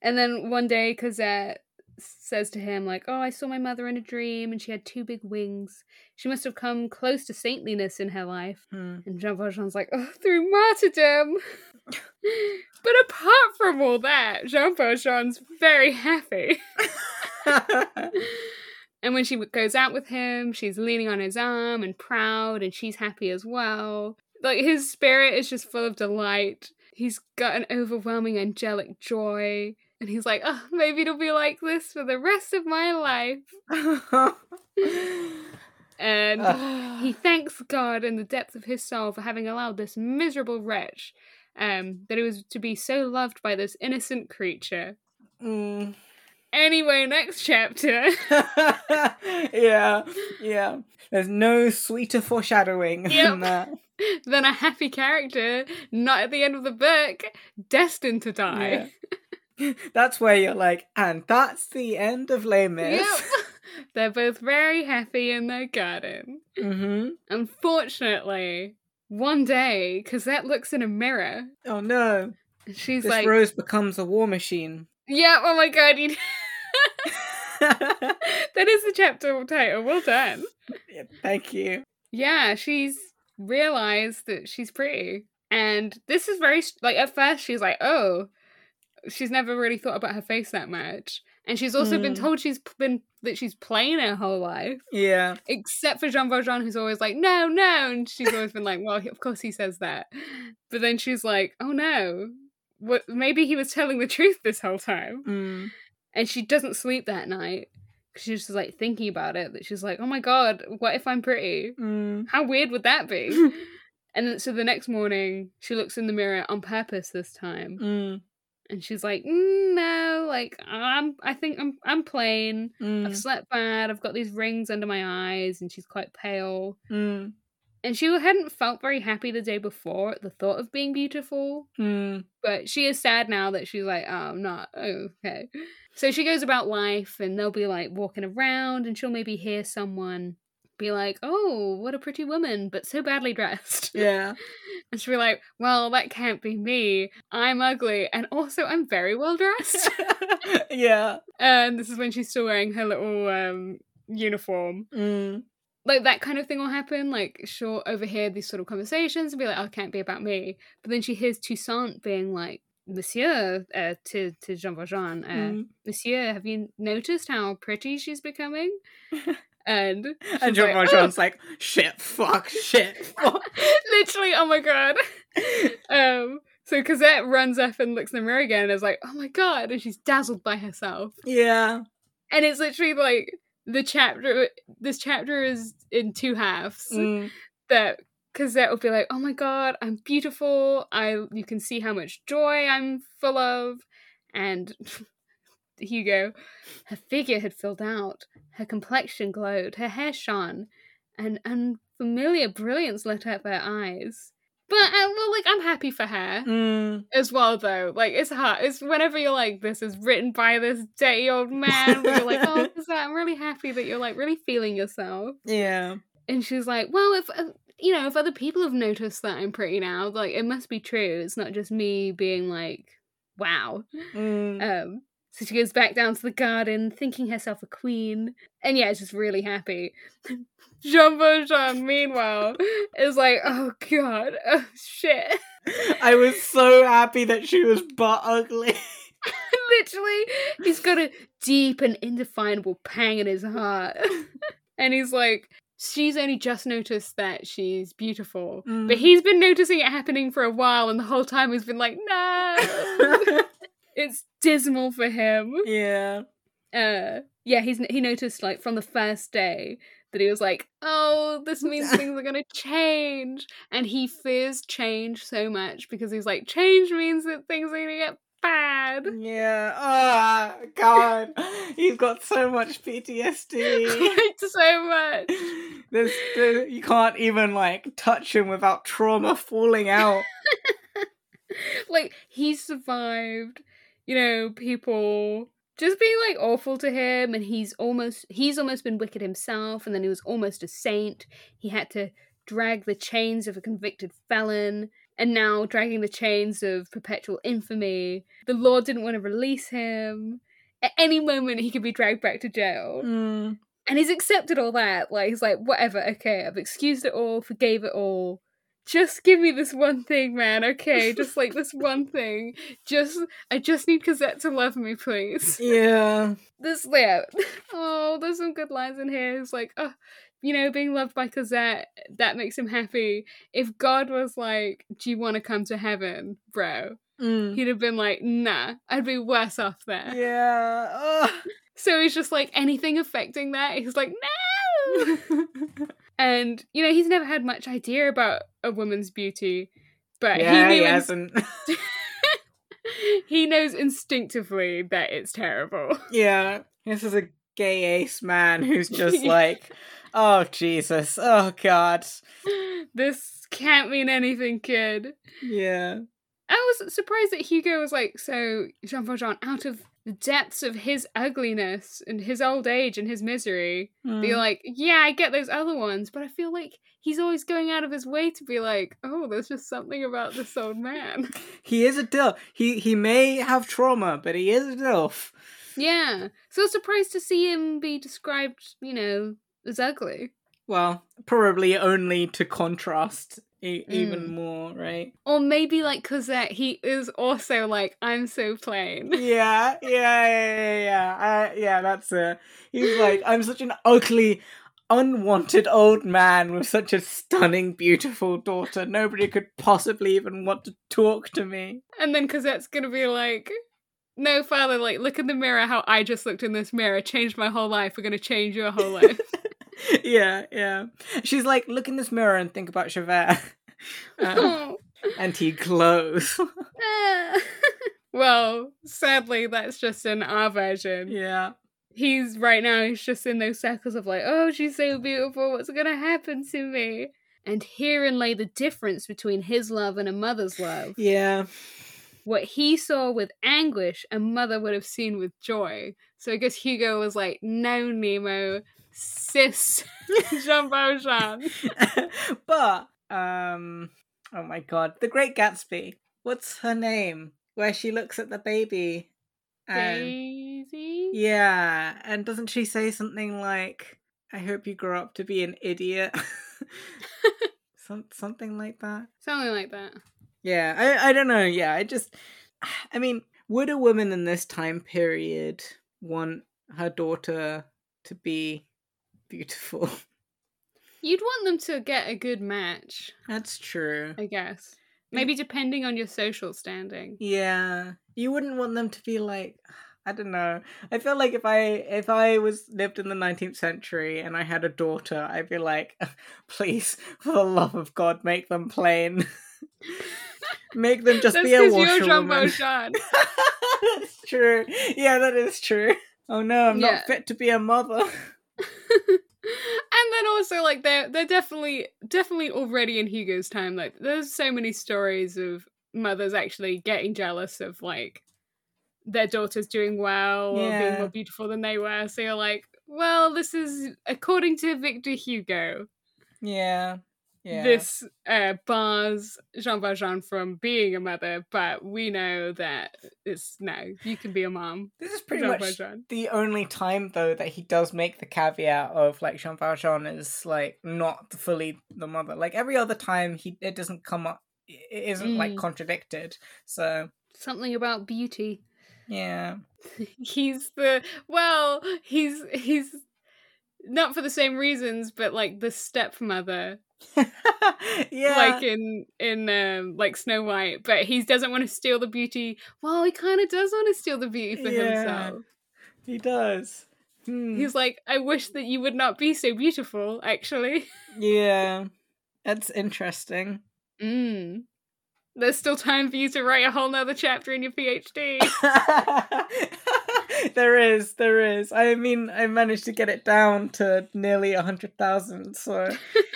And then one day, Cosette says to him, like, Oh, I saw my mother in a dream and she had two big wings. She must have come close to saintliness in her life. Hmm. And Jean Valjean's like, Oh, through martyrdom. [laughs] but apart from all that, Jean Valjean's very happy. [laughs] And when she goes out with him, she's leaning on his arm and proud, and she's happy as well. Like his spirit is just full of delight. He's got an overwhelming angelic joy. And he's like, oh, maybe it'll be like this for the rest of my life. And he [laughs] thanks God in the depth of his soul for having allowed this miserable wretch um, that he was to be so loved by this innocent creature. Mm. Anyway, next chapter. [laughs] yeah, yeah. There's no sweeter foreshadowing Yep. than that. [laughs] than a happy character not at the end of the book destined to die. [laughs] That's where you're like, and that's the end of Les Mis. Yep. [laughs] [laughs] They're both very happy in their garden. Mm-hmm. Unfortunately, one day, Cosette looks in a mirror Oh no. she's This like, rose becomes a war machine. Yeah, oh my god, you... that is the chapter title. Well done. Yeah, Thank you. Yeah, she's realized that she's pretty. And this is very, like, at first she's like, oh, she's never really thought about her face that much. And she's also been Mm. told she's been that she's plain her whole life, Yeah. except for Jean Valjean, who's always like, no, no. And she's always been like, well, of course he says that. But then she's like, oh no, what? Maybe he was telling the truth this whole time. Mm. And she doesn't sleep that night. 'cause She's just like thinking about it. That she's like, oh my god, what if I'm pretty? Mm. How weird would that be? [laughs] and so the next morning, she looks in the mirror on purpose this time, Mm. And she's like, mm, "No, like I'm, I think I'm, I'm plain. I've Mm. slept bad. I've got these rings under my eyes, and she's quite pale. Mm. And she hadn't felt very happy the day before at the thought of being beautiful, Mm. but she is sad now that she's like, oh, I'm not. Okay. So she goes about life, and they'll be like walking around, and she'll maybe hear someone be like, "Oh, what a pretty woman, but so badly dressed." [laughs] Yeah. And she'll be like, "Well, that can't be me. I'm ugly, and also I'm very well dressed." [laughs] [laughs] yeah. and this is when she's still wearing her little um uniform. Mm. Like that kind of thing will happen. Like she'll overhear these sort of conversations and be like, "Oh, it can't be about me." But then she hears Toussaint being like. Monsieur, uh, to to Jean Valjean, uh, Mm. Monsieur, have you noticed how pretty she's becoming? And And John like, Valjean's like, shit, fuck, shit, [laughs] fuck. Literally, oh my god. um, so Cosette runs up and looks in the mirror again and is like, oh my god, and she's dazzled by herself. yeah. And it's literally like the chapter this chapter is in two halves. Mm. That Cosette will be like, oh my god, I'm beautiful. I you can see how much joy I'm full of. And [laughs] Hugo, her figure had filled out, her complexion glowed, her hair shone, and unfamiliar brilliance lit up her eyes. But uh, well, like I'm happy for her Mm. as well, though. Like it's hard. It's whenever you're like, this is written by this dirty old man. You're like, oh, [laughs] is that? I'm really happy that you're like really feeling yourself. Yeah. And she's like, well, if uh, you know, if other people have noticed that I'm pretty now, like it must be true. It's not just me being like, wow. Mm. Um, so she goes back down to the garden, thinking herself a queen, and yeah, it's just really happy. [laughs] Jean Valjean, meanwhile, is like, oh god, [laughs] oh shit. I was so happy that she was butt ugly. [laughs] Literally, he's got a deep and indefinable pang in his heart. and he's like, she's only just noticed that she's beautiful. But Mm. he's been noticing it happening for a while, and the whole time he's been like, no. It's dismal for him. yeah. Uh, yeah, he's he noticed like from the first day that he was like, "Oh, this means [laughs] things are gonna change," and he fears change so much because he's like, "Change means that things are gonna get bad." Yeah. Ah, God. He's got so much PTSD. [laughs] so much. [laughs] There's, there, you can't even like touch him without trauma falling out. Like he survived, you know, people just being like awful to him, and he's almost he's almost been wicked himself, and then he was almost a saint. He had to drag the chains of a convicted felon, and now dragging the chains of perpetual infamy. The law didn't want to release him. At any moment, he could be dragged back to jail. Mm. And he's accepted all that. Like, he's like, whatever, okay, I've excused it all, forgave it all. Just give me this one thing, man, okay? Just like this [laughs] one thing. Just, I just need Cosette to love me, please. Yeah. [laughs] This, yeah. [laughs] Oh, there's some good lines in here. It's like, oh, you know, being loved by Cosette, that makes him happy. If God was like, do you want to come to heaven, bro? Mm. He'd have been like, nah, I'd be worse off there. Yeah. Ugh. So he's just like, anything affecting that? He's like, no! And, you know, he's never had much idea about a woman's beauty, but yeah, he he hasn't. [laughs] [laughs] he knows instinctively that it's terrible. yeah. This is a gay ace man who's [laughs] just like, oh Jesus, oh God. this can't mean anything, kid. Yeah. I was surprised that Hugo was like so Jean Valjean out of the depths of his ugliness and his old age and his misery. Mm. Be like, yeah, I get those other ones, but I feel like he's always going out of his way to be like, oh, there's just something about this old man. [laughs] He is a dilf. He he may have trauma, but he is a dilf. yeah. So surprised to see him be described, you know, as ugly. Well, probably only to contrast e- even Mm. more, right? Or maybe like Cosette, he is also like, I'm so plain. [laughs] Yeah, yeah, yeah, yeah, yeah. Uh, yeah, that's it. He's like, I'm such an ugly, unwanted old man with such a stunning, beautiful daughter. Nobody could possibly even want to talk to me. And then Cosette's gonna be like, no, father, like, look in the mirror how I just looked in this mirror, changed my whole life. We're gonna change your whole life. [laughs] [laughs] yeah, yeah. She's like, look in this mirror and think about Javert. Uh, [laughs] [laughs] and he glows. Well, sadly, that's just in our version. yeah. He's right now, he's just in those circles of like, oh, she's so beautiful, what's gonna happen to me? And herein lay the difference between his love and a mother's love. Yeah. What he saw with anguish, a mother would have seen with joy. So I guess Hugo was like, no, Nemo, sis, [laughs] Jean Valjean. [laughs] but um oh my god the great gatsby what's her name where she looks at the baby and Daisy? yeah and doesn't she say something like i hope you grow up to be an idiot [laughs] Some, something like that Something like that. yeah I, I don't know yeah i just i mean would a woman in this time period want her daughter to be beautiful [laughs] You'd want them to get a good match, that's true I guess. Maybe depending on your social standing. Yeah, you wouldn't want them to be like, [sighs] I don't know. I feel like if I if I was lived in the nineteenth century and I had a daughter, I'd be like, [laughs] please, for the love of God, make them plain. [laughs] make them just That's be a washerwoman. That's true. Yeah, that is true. Oh no, I'm Yeah. not fit to be a mother. [laughs] and then also like they're they're definitely definitely already in Hugo's time. Like there's so many stories of mothers actually getting jealous of like their daughters doing well or being more beautiful than they were. So you're like, well, this is according to Victor Hugo. Yeah. Yeah. This uh, bars Jean Valjean from being a mother, but we know that it's no, you can be a mom. This is pretty Jean much Valjean. the only time though that he does make the caveat of like Jean Valjean is like not fully the mother. Like every other time he it doesn't come up it isn't like Mm. contradicted. So Something about beauty. yeah. [laughs] he's the well he's he's not for the same reasons but like the stepmother [laughs] yeah. like in in um like snow white but he doesn't want to steal the beauty well he kind of does want to steal the beauty for Yeah. himself he does. Hmm. he's like i wish that you would not be so beautiful actually Yeah. [laughs] That's interesting. mm. there's still time for you to write a whole nother chapter in your phd [laughs] [laughs] there is, there is. I mean, I managed to get it down to nearly a hundred thousand, so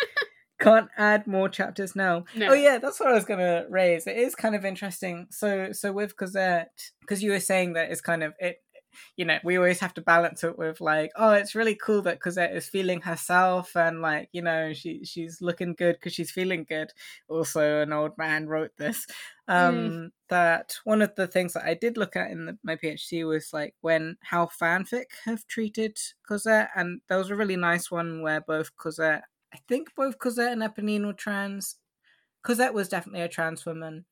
[laughs] can't add more chapters now. No. Oh yeah, that's what I was gonna raise. It is kind of interesting. So, so with Cosette, because you were saying that it's kind of it. [laughs] you know, we always have to balance it with like, oh, it's really cool that Cosette is feeling herself and like, you know, she she's looking good because she's feeling good. Also, an old man wrote this. Um, mm. That one of the things that I did look at in the, my PhD was like when how fanfic have treated Cosette, and there was a really nice one where both Cosette, I think both Cosette and Eponine were trans. Cosette was definitely a trans woman,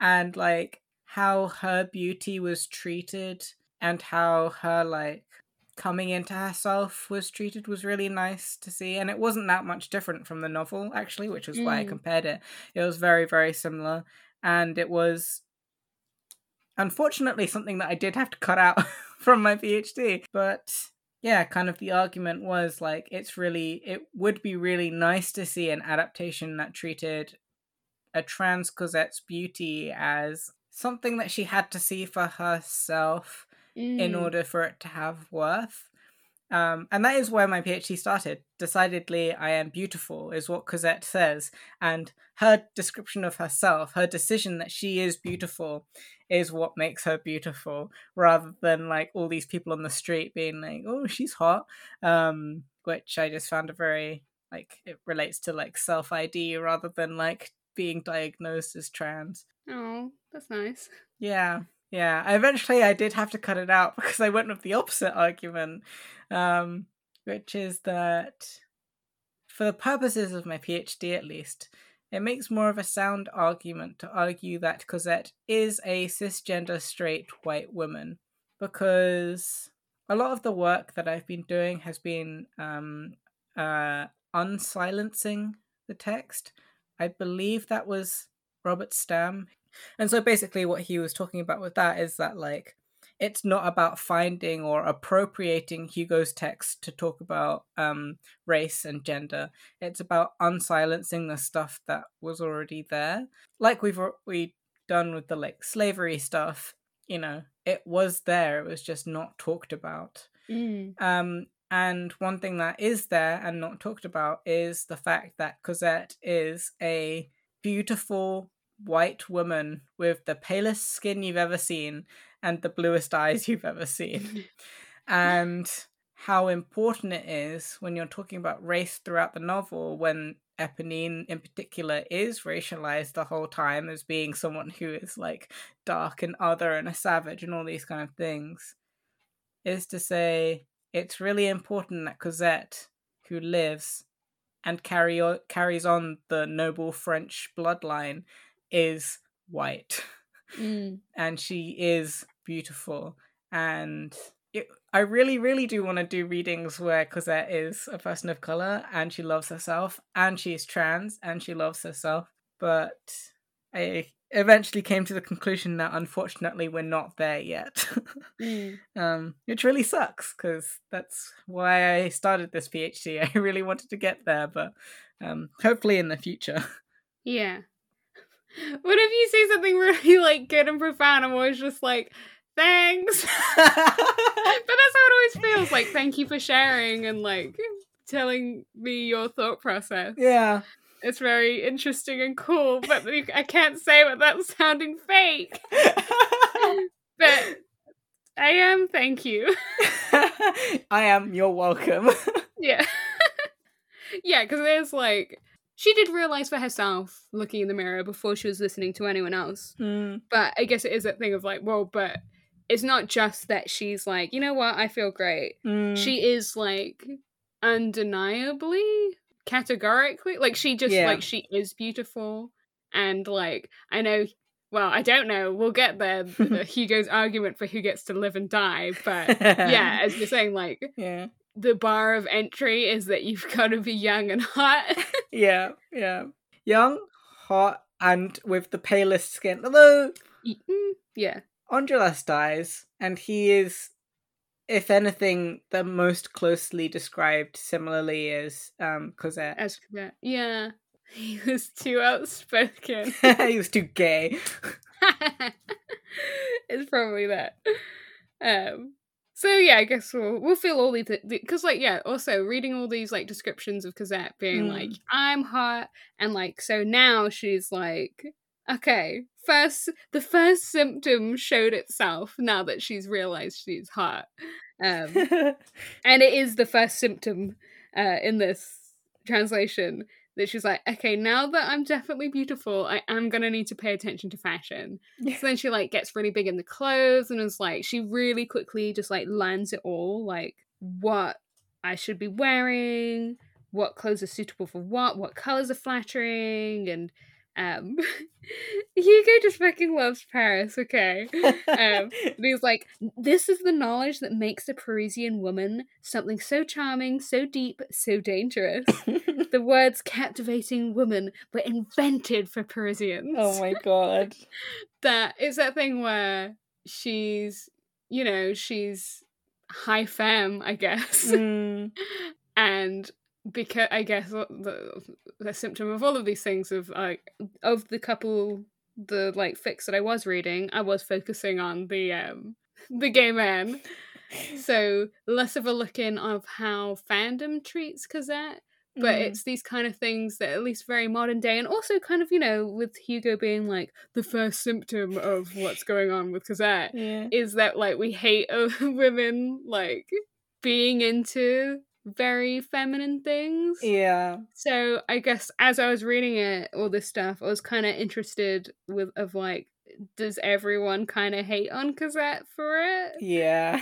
and like how her beauty was treated and how her like coming into herself was treated was really nice to see and it wasn't that much different from the novel actually which was mm. why i mm. compared it it was very very similar and it was unfortunately something that i did have to cut out [laughs] from my phd but yeah kind of the argument was like it's really it would be really nice to see an adaptation that treated a trans cosette's beauty as something that she had to see for herself mm. in order for it to have worth. Um, and that is where my PhD started. Decidedly, I am beautiful, is what Cosette says. And her description of herself, her decision that she is beautiful, is what makes her beautiful, rather than like all these people on the street being like, oh, she's hot. Um, which I just found a very, like, it relates to like self ID rather than like being diagnosed as trans. Oh, that's nice. Yeah, yeah. Eventually, I did have to cut it out [laughs] because I went with the opposite argument, um, which is that for the purposes of my PhD at least, it makes more of a sound argument to argue that Cosette is a cisgender straight white woman because a lot of the work that I've been doing has been um, uh, unsilencing the text. I believe that was Robert Stam. And so basically, what he was talking about with that is that, like, it's not about finding or appropriating Hugo's text to talk about um, race and gender. It's about unsilencing the stuff that was already there, like we've we done with the like slavery stuff. You know, it was there. It was just not talked about. Mm. Um, and one thing that is there and not talked about is the fact that Cosette is a beautiful white woman with the palest skin you've ever seen and the bluest eyes [laughs] you've ever seen. and how important it is when you're talking about race throughout the novel when Eponine in particular is racialized the whole time as being someone who is like dark and other and a savage and all these kind of things is to say it's really important that Cosette, who lives and carry o- carries on the noble French bloodline, is white. Mm. [laughs] and she is beautiful. And it, I really, really do want to do readings where Cosette is a person of color and she loves herself and she is trans and she loves herself. But I eventually came to the conclusion that unfortunately we're not there yet. mm. [laughs] um, which really sucks because that's why I started this PhD. [laughs] I really wanted to get there, but um, hopefully in the future. Yeah. [laughs] What if you say something really like good and profound? I'm always just like, thanks. [laughs] [laughs] but that's how it always feels. Like, thank you for sharing and like telling me your thought process. Yeah. It's very interesting and cool, but I can't say without sounding fake. but I am. Thank you. I am. You're welcome. yeah. yeah, because there's like she did realize for herself looking in the mirror before she was listening to anyone else. Mm. But I guess it is that thing of like, well, but it's not just that she's like, you know what, I feel great. Mm. She is like undeniably, categorically, like she just yeah. like she is beautiful. And like I know well, I don't know. We'll get there. The [laughs] Hugo's argument for who gets to live and die, but [laughs] yeah, as you're saying, like, yeah, the bar of entry is that you've got to be young and hot. [laughs] yeah, yeah. Young, hot, and with the palest skin. Although, mm, yeah. Enjolras dies, and he is, if anything, the most closely described similarly as um, Cosette. As Cosette, yeah. [laughs] He was too outspoken. [laughs] he was too gay. [laughs] it's probably that. Um, so yeah, I guess we'll we'll feel all these because like yeah, also reading all these like descriptions of Cosette being mm. like I'm hot and like so now she's like okay, first the first symptom showed itself now that she's realized she's hot. Um, [laughs] and it is the first symptom uh, in this translation that she's like, okay, now that I'm definitely beautiful, I am gonna need to pay attention to fashion. So then she like gets really big in the clothes and is like, she really quickly just like learns it all, like what I should be wearing, what clothes are suitable for what, what colors are flattering, and um, [laughs] Hugo just fucking loves Paris, okay? Um, [laughs] he's like, this is the knowledge that makes a Parisian woman something so charming, so deep, so dangerous. [laughs] the words captivating woman were invented for Parisians. oh my god. That it's that thing where she's, you know, she's high femme, I guess. Mm. and because I guess the the symptom of all of these things of like of the couple the like fics that I was reading, I was focusing on the um [laughs] the gay man. [laughs] So less of a look in of how fandom treats Cosette, but Mm. it's these kind of things that at least very modern day and also kind of, you know, with Hugo being like the first symptom of what's going on with Cosette Yeah. is that like we hate uh, [laughs] women like being into very feminine things. Yeah. So I guess as I was reading it, all this stuff, I was kind of interested with of like, does everyone kind of hate on Cosette for it? Yeah.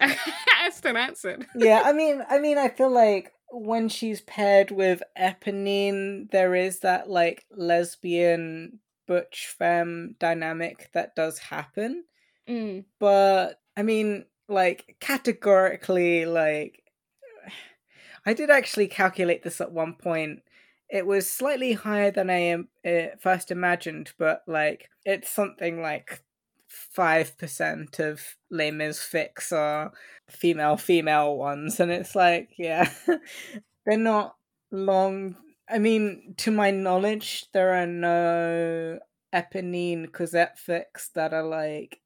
[laughs] Aston answered. yeah, I [laughs] mean, I mean, I feel like when she's paired with Eponine, there is that like lesbian butch femme dynamic that does happen. Mm. But I mean, like categorically, like I did actually calculate this at one point. It was slightly higher than I uh, first imagined, but like it's something like five percent of Les fics are female female ones, and it's like yeah, [laughs] they're not long. I mean, to my knowledge, there are no Eponine Cosette fics that are like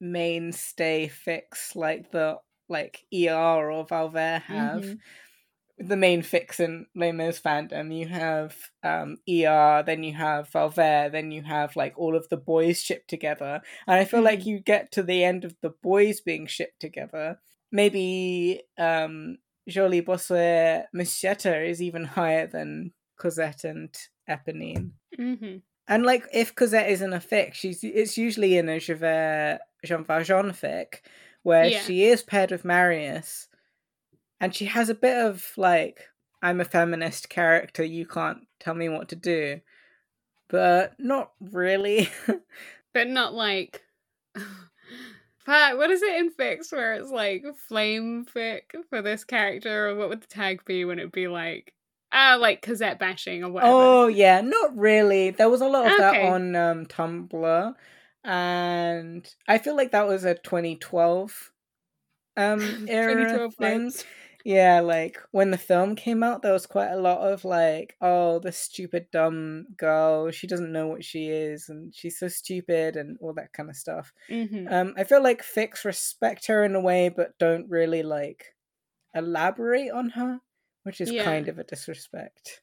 mainstay fics like the like ER or Valvert have. Mhm. The main fics in Les Mis fandom, you have um, ER, then you have Valvert, then you have like all of the boys shipped together. And I feel like Mhm. you get to the end of the boys being shipped together. Maybe um, Joly Bossuet Musichetta is even higher than Cosette and Eponine. hmm And like, if Cosette isn't a fic, she's it's usually in a Javert Jean Valjean fic where Yeah. she is paired with Marius, and she has a bit of like, I'm a feminist character. You can't tell me what to do, but not really. [laughs] But not like. [sighs] What is it in fics where it's like flame fic for this character, or what would the tag be when it'd be like, ah, like Cosette bashing or whatever? oh yeah, not really. There was a lot of that on um, Tumblr, and I feel like that was a 2012 um [laughs] era 2012 thing. vibes. Yeah, like when the film came out, there was quite a lot of like, oh, the stupid dumb girl. She doesn't know what she is, and she's so stupid, and all that kind of stuff. hmm Um, I feel like Fics respect her in a way, but don't really like elaborate on her, which is Yeah. kind of a disrespect.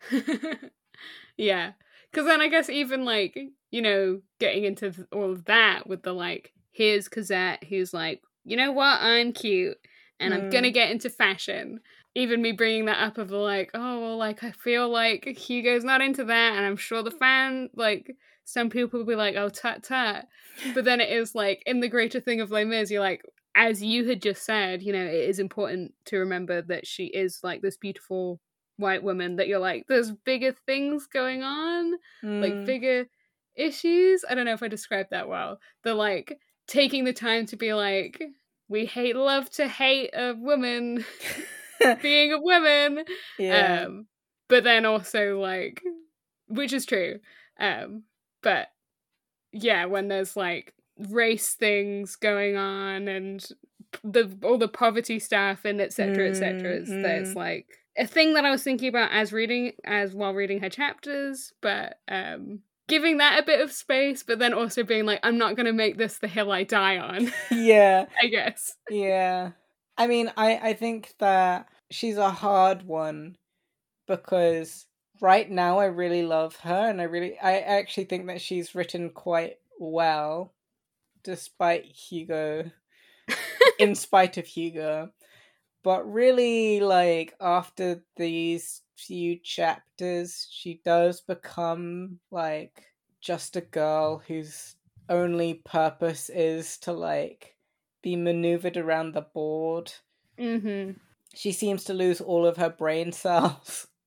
[laughs] yeah. Because then I guess even like, you know, getting into th- all of that with the like, here's Cosette who's like, you know what, I'm cute and I'm gonna Mm. get into fashion. Even me bringing that up of like, oh, well, like, I feel like Hugo's not into that. And I'm sure the fan, like, some people will be like, oh, tut tut. But then it is like, in the greater thing of Les Mis, you're like, as you had just said, you know, it is important to remember that she is like this beautiful white woman that you're like, there's bigger things going on, like Mm. bigger issues. I don't know if I described that well. The like taking the time to be like, we hate love to hate a woman [laughs] being a woman. yeah. Um but then also like which is true. Um but yeah, when there's like race things going on and the all the poverty stuff and etc etc Mm, there's mm. like a thing that I was thinking about as reading as while reading her chapters, but um giving that a bit of space, but then also being like, I'm not gonna make this the hill I die on, [laughs] yeah. I guess. Yeah. I mean, I I think that she's a hard one because right now I really love her and I really I actually think that she's written quite well despite Hugo [laughs] in spite of Hugo. But really like after these few chapters she does become like just a girl whose only purpose is to like be maneuvered around the board. Mm-hmm. She seems to lose all of her brain cells. [laughs]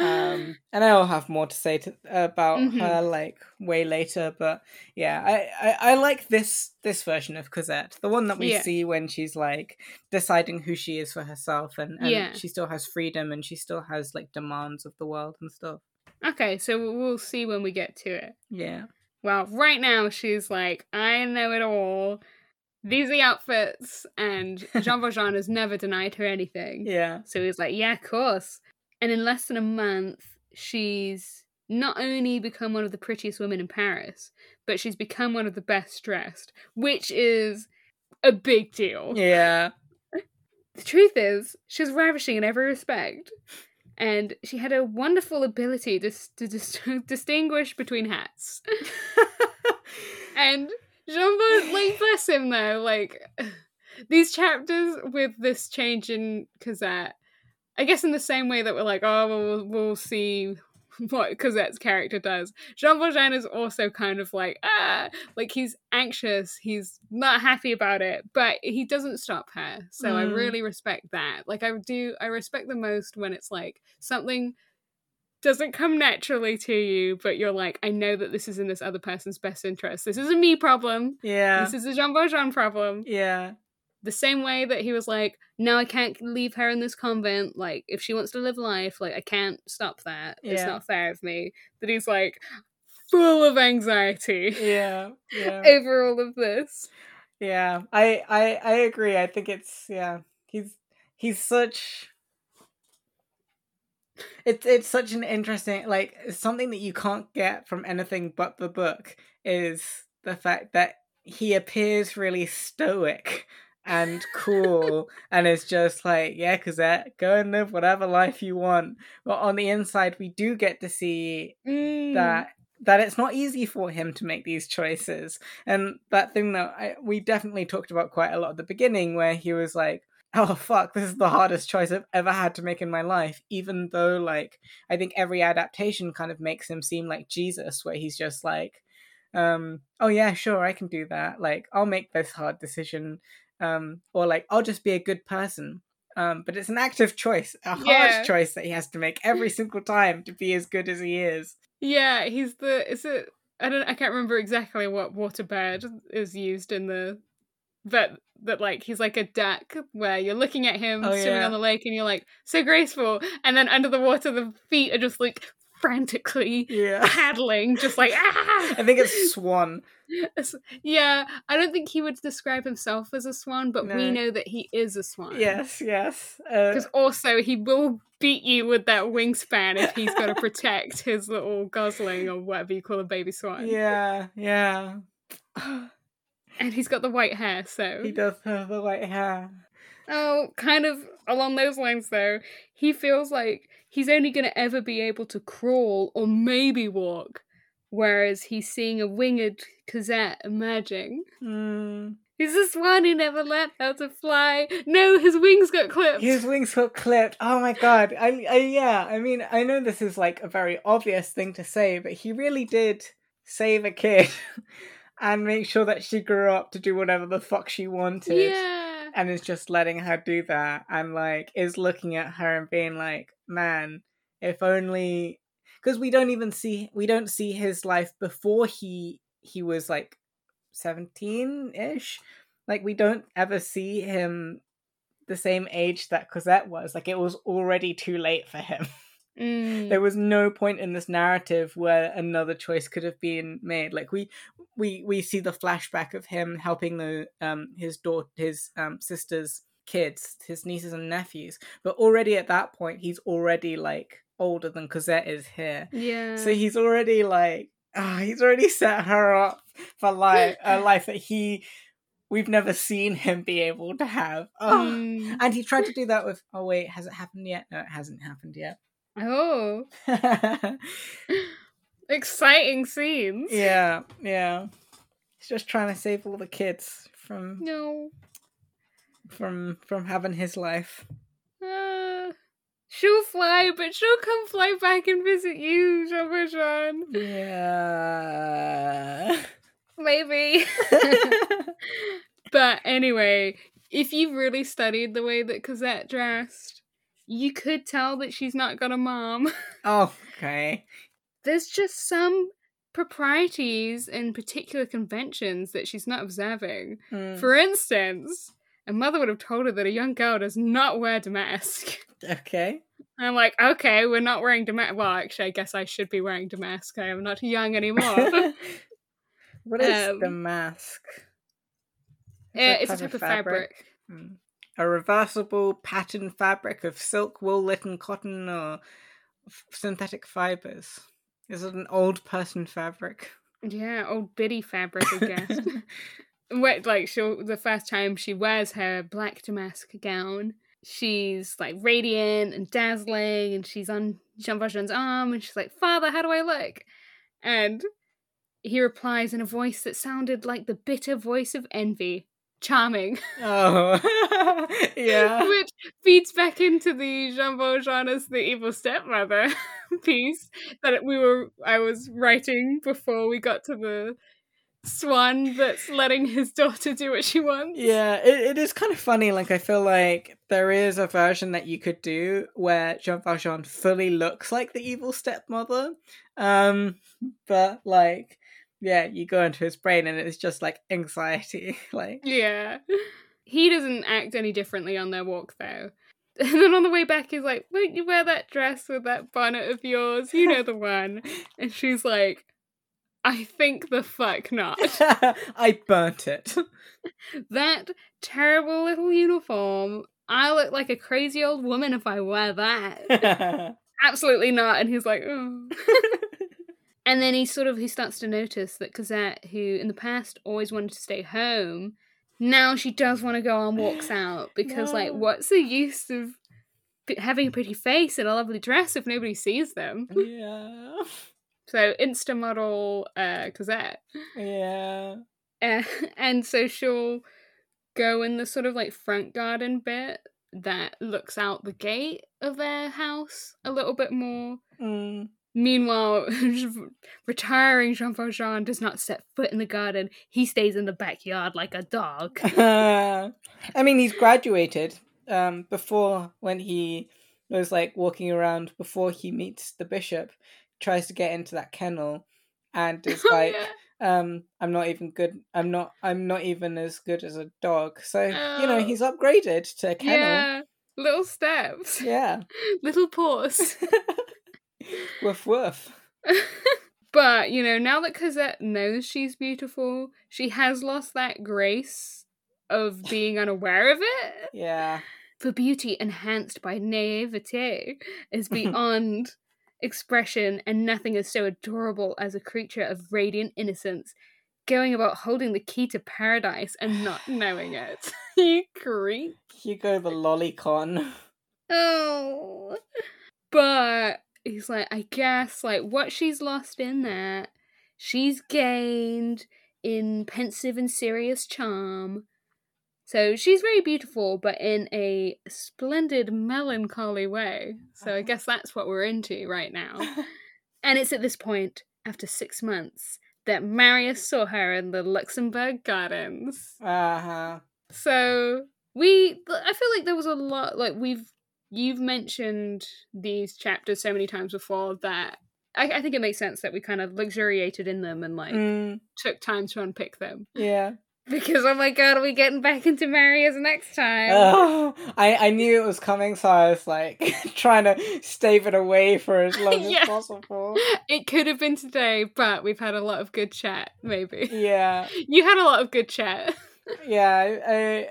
um, [laughs] and I'll have more to say to, about Mhm. her like way later. But yeah, I, I, I like this this version of Cosette, the one that we Yeah. see when she's like deciding who she is for herself, and, and Yeah. she still has freedom and she still has like demands of the world and stuff. Okay, so we'll see when we get to it. Yeah, Well, right now she's like, I know it all. These are the outfits, and Jean Valjean has never denied her anything. [laughs] yeah, So he's like, Yeah, of course. And in less than a month, she's not only become one of the prettiest women in Paris, but she's become one of the best dressed, which is a big deal. yeah, [laughs] The truth is, she's ravishing in every respect. And she had a wonderful ability to, to dis- [laughs] distinguish between hats. [laughs] And Jean Paul, like, bless him though, like, [sighs] these chapters with this change in Cosette, I guess in the same way that we're like, oh, well, see what Cosette's character does. Jean Valjean is also kind of like, ah, like he's anxious, he's not happy about it, but he doesn't stop her. So I Mm. really respect that. Like, I do, I respect the most when it's like something doesn't come naturally to you, but you're like, I know that this is in this other person's best interest. This is a me problem. yeah, This is a Jean Valjean problem. yeah, The same way that he was like, no, I can't leave her in this convent. Like, if she wants to live life, like, I can't stop that. It's not fair of me. That he's like full of anxiety yeah, yeah. [laughs] over all of this. Yeah, I, I I agree. I think it's yeah. He's he's such. It's it's such an interesting like something that you can't get from anything but the book is the fact that he appears really stoic and cool and is just like yeah Cosette go and live whatever life you want but on the inside we do get to see Mm. that that it's not easy for him to make these choices and that thing that I, we definitely talked about quite a lot at the beginning where he was like oh fuck this is the hardest choice i've ever had to make in my life even though like i think every adaptation kind of makes him seem like jesus where he's just like um oh yeah sure i can do that like i'll make this hard decision um or like i'll just be a good person um but it's an active choice a hard Yeah. choice that he has to make every [laughs] single time to be as good as he is Yeah, he's the. Is it? I don't. I can't remember exactly what waterbird is used in the. But that like he's like a duck where you're looking at him Oh, swimming yeah. on the lake and you're like so graceful, and then under the water the feet are just like frantically yeah paddling, just like [laughs] ah. I think it's Swan. Yeah, I don't think he would describe himself as a swan, but we know that he is a swan. Yes, yes. Uh, Because also he will beat you with that wingspan if he's got to [laughs] protect his little gosling or whatever you call a baby swan. yeah, yeah. And he's got the white hair, so. he does have the white hair. Oh, kind of along those lines though. He feels like he's only going to ever be able to crawl or maybe walk, whereas he's seeing a winged Cosette emerging. Mm. He's the swan who never learned how to fly. No, his wings got clipped. His wings got clipped. Oh my god. I, I, yeah. I mean, I know this is like a very obvious thing to say, but he really did save a kid [laughs] and make sure that she grew up to do whatever the fuck she wanted. Yeah. and is just letting her do that and like is looking at her and being like man if only because we don't even see we don't see his life before he he was like 17ish like we don't ever see him the same age that Cosette was. Like it was already too late for him. [laughs] Mm. there was no point in this narrative where another choice could have been made. Like we we we see the flashback of him helping the um his daughter his um sister's kids his nieces and nephews but already at that point he's already like older than Cosette is here Yeah. so he's already like ah, he's already set her up for life a [laughs] life that he we've never seen him be able to have oh. Mm. and he tried to do that [laughs] with oh wait has it happened yet no it hasn't happened yet Oh, [laughs] exciting scenes. yeah, yeah. He's just trying to save all the kids from No. From from having his life. Uh, she'll fly, but she'll come fly back and visit you, Jean Valjean. Yeah. Maybe. [laughs] but anyway, if you really studied the way that Cosette dressed, you could tell that she's not got a mom. Oh, [laughs] okay. There's just some proprieties and particular conventions that she's not observing. Mm, For instance, a mother would have told her that a young girl does not wear damask. [laughs] okay. I'm like, okay, we're not wearing damask. Well, actually, I guess I should be wearing damask. I am not young anymore. [laughs] [laughs] what is Um, damask? Is Uh, it's a type of fabric. Mm. A reversible pattern fabric of silk, wool, linen, cotton, or f- synthetic fibers. Is it an old person fabric? Yeah, old biddy fabric, I guess. Wait, like she'll the first time she wears her black damask gown, she's like radiant and dazzling, and she's on Jean Valjean's arm, and she's like, "Father, how do I look?" And he replies in a voice that sounded like the bitter voice of envy. Charming, oh, [laughs] yeah. [laughs] which feeds back into the Jean Valjean as the evil stepmother [laughs] piece that we were I was writing before we got to the swan that's letting his daughter do what she wants. Yeah, it, it is kind of funny. Like, I feel like there is a version that you could do where Jean Valjean fully looks like the evil stepmother. Um, but, like, yeah, you go into his brain and it's just like anxiety. [laughs] like, Yeah. He doesn't act any differently on their walk though. [laughs] And then on the way back he's like, Won't you wear that dress with that bonnet of yours? You know the [laughs] one. And she's like, I think the fuck not. [laughs] I burnt it. [laughs] that terrible little uniform. I look like a crazy old woman if I wear that. [laughs] Absolutely not. And he's like, oh. And then he sort of he starts to notice that Cosette, who in the past always wanted to stay home, now she does want to go on walks [gasps] out because, like, what's the use of having a pretty face and a lovely dress if nobody sees them? yeah. So Insta model uh, Cosette, Yeah. [laughs] uh, and so she'll go in the sort of like front garden bit that looks out the gate of their house a little bit more. Mm. Meanwhile, [laughs] retiring Jean Valjean does not set foot in the garden. He stays in the backyard like a dog. [laughs] I mean, he's graduated. Um, before when he was like walking around before he meets the bishop, tries to get into that kennel, and [laughs] is Oh, like, yeah. um, "I'm not even good. I'm not. I'm not even as good as a dog." So you know, Oh. he's upgraded to a kennel. Yeah, little steps, Yeah. [laughs] little paws. [laughs] woof woof. but you know, now that Cosette knows she's beautiful, she has lost that grace of being unaware of it. Yeah. For beauty enhanced by naivete is beyond expression, and nothing is so adorable as a creature of radiant innocence going about holding the key to paradise and not [sighs] knowing it. [laughs] you creep. Hugo the lolicon. Oh. But he's like, I guess, like, what she's lost in that, she's gained in pensive and serious charm. So she's very beautiful, but in a splendid melancholy way. So I guess that's what we're into right now. [laughs] And it's at this point, after six months, that Marius saw her in the Luxembourg Gardens. Uh huh. So we, I feel like there was a lot. Like we've, you've mentioned these chapters so many times before that I, I think it makes sense that we kind of luxuriated in them and like Mm, took time to unpick them yeah. Because oh my god, are we getting back into Marius next time? Oh, I, I knew it was coming, so I was like [laughs] trying to stave it away for as [laughs] long Yeah. as possible. It could have been today, but we've had a lot of good chat. Maybe Yeah, [laughs] you had a lot of good chat. yeah.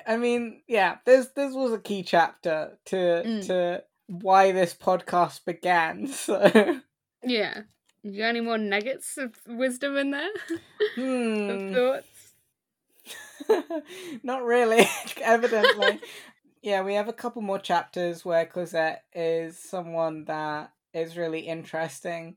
I, I mean, yeah. This this was a key chapter to Mm. to why this podcast began. So, yeah. You got any more nuggets of wisdom in there? hmm. of thoughts? [laughs] Not really, [laughs] evidently. yeah, we have a couple more chapters where Cosette is someone that is really interesting.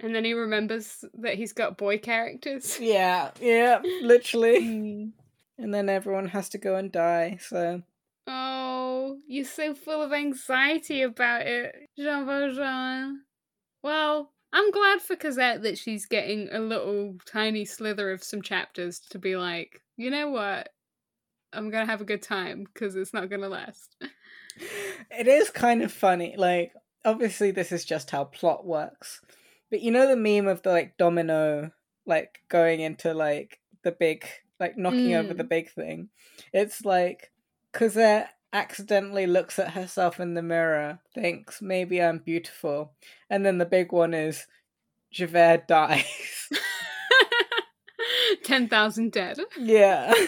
And then he remembers that he's got boy characters. Yeah, yeah, literally. [laughs] And then everyone has to go and die. So Oh, you're so full of anxiety about it, Jean Valjean. Well, I'm glad for Cosette that she's getting a little tiny slither of some chapters to be like, you know what? I'm gonna have a good time because it's not gonna last. it is kind of funny. Like, obviously, this is just how plot works. But you know the meme of the like domino, like going into like the big, like knocking over the mm. big thing. It's like Cosette accidentally looks at herself in the mirror, thinks maybe I'm beautiful, and then the big one is Javert dies. [laughs] Ten thousand dead. yeah. [laughs]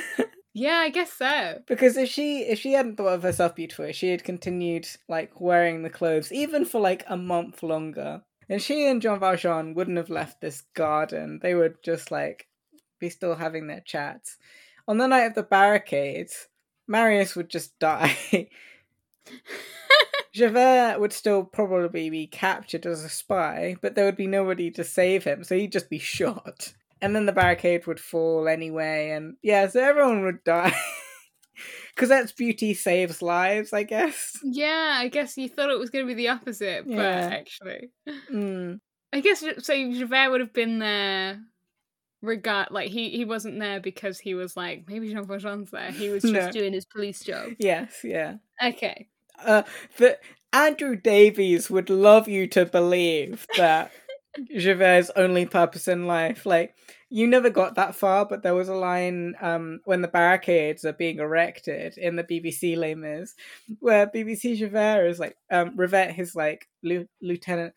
Yeah, I guess so. Because if she if she hadn't thought of herself beautiful, she had continued like wearing the clothes even for like a month longer. And she and Jean Valjean wouldn't have left this garden. They would just like be still having their chats. On the night of the barricades, Marius would just die. [laughs] Javert would still probably be captured as a spy, but there would be nobody to save him, so he'd just be shot. And then the barricade would fall anyway, and yeah, so everyone would die. [laughs] Cosette's beauty saves lives, I guess. Yeah, I guess you thought it was going to be the opposite, but actually. Mm. I guess so. Javert would have been there, regard like he he wasn't there because he was like maybe Jean Valjean's there. He was [laughs] just No. doing his police job. Yes, yeah. Okay. Uh, that Andrew Davies would love you to believe [laughs] that Javert's only purpose in life, like you never got that far, but there was a line um, when the barricades are being erected in the BBC Les Mis, where BBC Javert is like um, Rivet, his like lieutenant,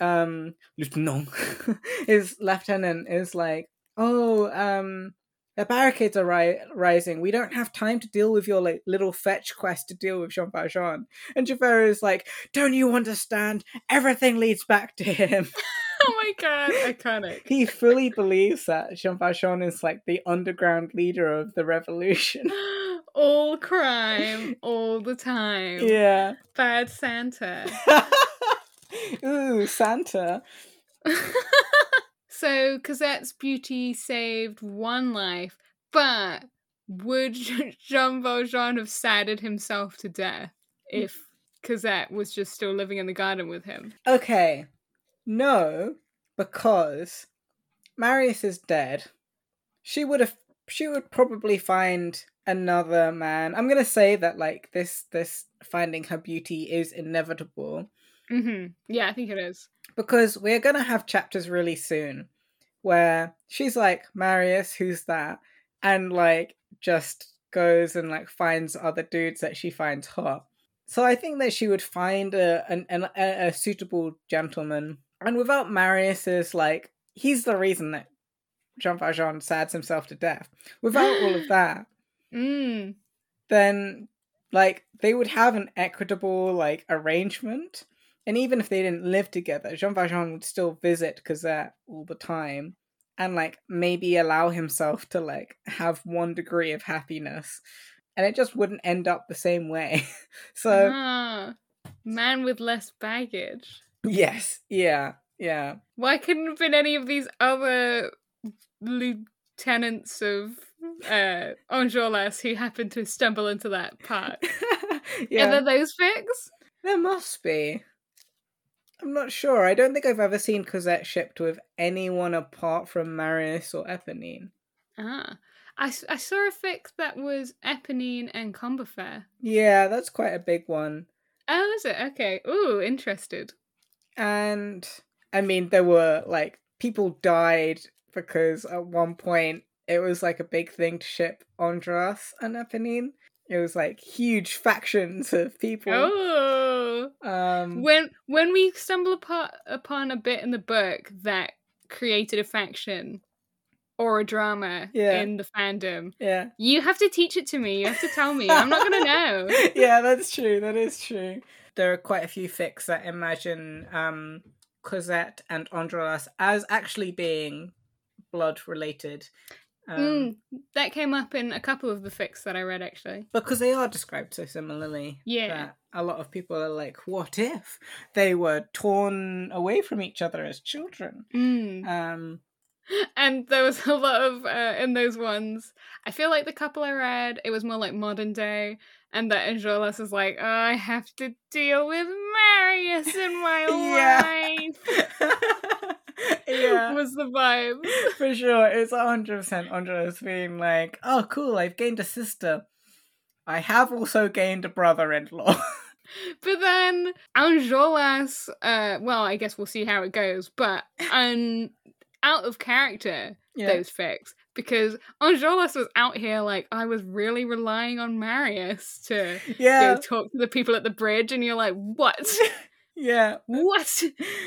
um, lieutenant, [laughs] his lieutenant is like, oh, um, the barricades are ri- rising. We don't have time to deal with your like little fetch quest to deal with Jean Valjean. And Javert is like, "Don't you understand? Everything leads back to him." [laughs] Oh my god, iconic. he fully believes that Jean Valjean is like the underground leader of the revolution. [gasps] all crime, all the time. yeah. Bad Santa. [laughs] [laughs] Ooh, Santa. [laughs] so Cosette's beauty saved one life, but would [laughs] Jean Valjean have saddened himself to death mm. if Cosette was just still living in the garden with him? Okay. No, because Marius is dead. She would have she would probably find another man. I'm going to say that like this this finding her beauty is inevitable hmm Yeah, I think it is. because we're going to have chapters really soon where she's like Marius, who's that? And like just goes and like finds other dudes that she finds hot. So I think that she would find a an, an, a, a suitable gentleman, and without Marius's like, he's the reason that Jean Valjean sads himself to death. Without all of [laughs] that, Mm. then like they would have an equitable like arrangement, and even if they didn't live together, Jean Valjean would still visit Cosette all the time, and like maybe allow himself to like have one degree of happiness, and it just wouldn't end up the same way. [laughs] so. Ah, man with less baggage. Yes, yeah, yeah. Why couldn't it have been any of these other lieutenants of uh Enjolras who happened to stumble into that part? [laughs] yeah, Are there those fics? there must be. I'm not sure. I don't think I've ever seen Cosette shipped with anyone apart from Marius or Eponine. Ah. I, I saw a fic that was Eponine and Combeferre. Yeah, that's quite a big one. Oh, is it? Okay. Ooh, interested. And I mean, there were like people died because at one point it was like a big thing to ship Enjolras and Eponine. It was like huge factions of people. Oh. Um, When when we stumble upon, upon a bit in the book that created a faction or a drama Yeah. in the fandom, yeah. you have to teach it to me. You have to tell me. I'm not gonna [laughs] know. yeah, that's true. That is true. There are quite a few fics that imagine um, Cosette and Enjolras as actually being blood related. Um, Mm, that came up in a couple of the fics that I read actually. Because they are described so similarly. Yeah. That a lot of people are like, what if they were torn away from each other as children? Mm. Um, And there was [laughs] a lot of uh, in those ones. I feel like the couple I read, it was more like modern day, and that Enjolras is like, oh, I have to deal with Marius in my [laughs] life. [laughs] yeah. was the vibe. [laughs] For sure, it's hundred percent Enjolras being like, "Oh, cool! I've gained a sister. I have also gained a brother-in-law." [laughs] But then Enjolras, uh, well, I guess we'll see how it goes. But [laughs] um, out of character, yeah, those fics because Enjolras was out here like I was really relying on Marius to yeah, go talk to the people at the bridge, and you're like, what? Yeah. [laughs] what?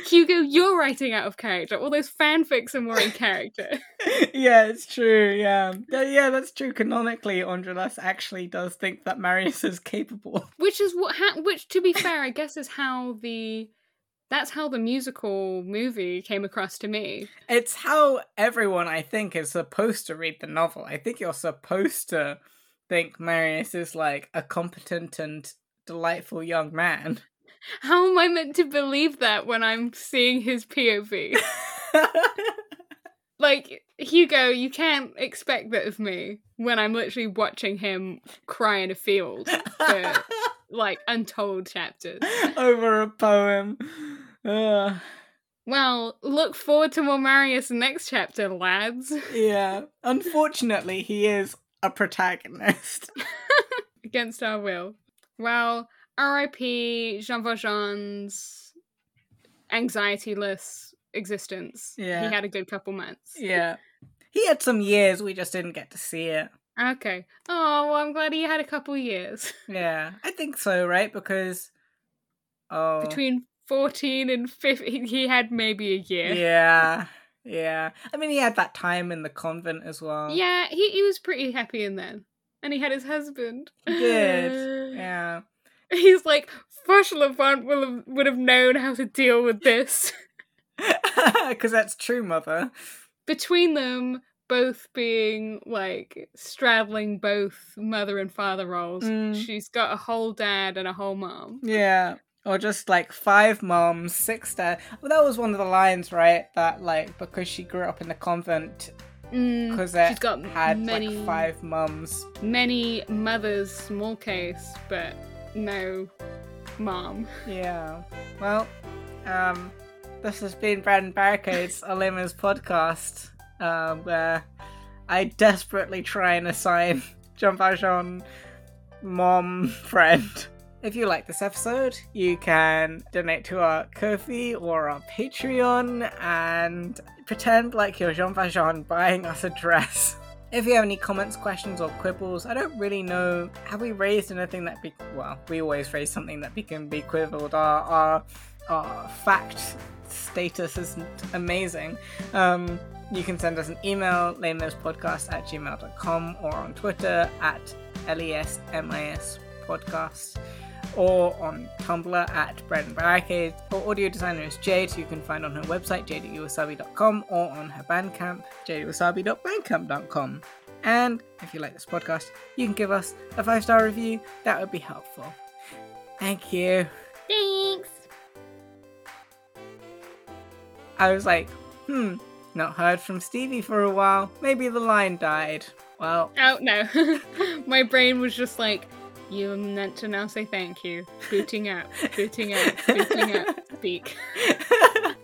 Hugo, you're writing out of character. All those fanfics are more in character. [laughs] yeah, it's true. Yeah, yeah, that's true. Canonically, Enjolras actually does think that Marius is capable. [laughs] which is what, ha- which to be fair, I guess is how the. That's how the musical movie came across to me. It's how everyone, I think, is supposed to read the novel. I think you're supposed to think Marius is like a competent and delightful young man. How am I meant to believe that when I'm seeing his POV? [laughs] like Hugo, you can't expect that of me when I'm literally watching him cry in a field for [laughs] like untold chapters. Over a poem. Ugh. Well, look forward to more Marius next chapter, lads. yeah. [laughs] Unfortunately, he is a protagonist. Against our will. Well, R.I.P. Jean Valjean's anxiety-less existence. Yeah. He had a good couple months. yeah. He had some years, we just didn't get to see it. Okay. Oh, well, I'm glad he had a couple years. [laughs] Yeah. I think so, right? Because. Oh. Between 14 and 15, he had maybe a year. Yeah. Yeah. I mean, he had that time in the convent as well. Yeah, he, he was pretty happy in then. And he had his husband. He did. [laughs] Yeah. He's like, Fauchelevent will have, would have known how to deal with this. [laughs] Because that's true, mother. Between them, both being like straddling both mother and father roles, Mm. she's got a whole dad and a whole mom. Yeah. Or just like five moms, six dad. Well, that was one of the lines, right? That like because she grew up in the convent, Mm, she's got had many, like five mums. many mothers, small case, but no mom. Yeah. Well, um, this has been Bread and Barricades, a Les Mis podcast, um, where I desperately try and assign Jean Valjean mom [laughs] friend. If you like this episode, you can donate to our Ko-fi or our Patreon and pretend like you're Jean Valjean buying us a dress. If you have any comments, questions, or quibbles, I don't really know. Have we raised anything that be well? We always raise something that be, can be quibbled. Our our, our fact status isn't amazing. Um, you can send us an email, lamespodcast at gmail.com, or on Twitter at lesmis podcast, or on Tumblr at Bread and Barricade. Our audio designer is Jade, who you can find on her website, jade.uwasabi.com, or on her Bandcamp, jadewasabi.bandcamp.com. And if you like this podcast, you can give us a five star review, that would be helpful. Thank you. Thanks. I was like, hmm, not heard from Stevie for a while. Maybe the line died. Well, Oh no. [laughs] My brain was just like, you meant to now say thank you. Booting out, booting out, booting out, speak. [laughs] [laughs]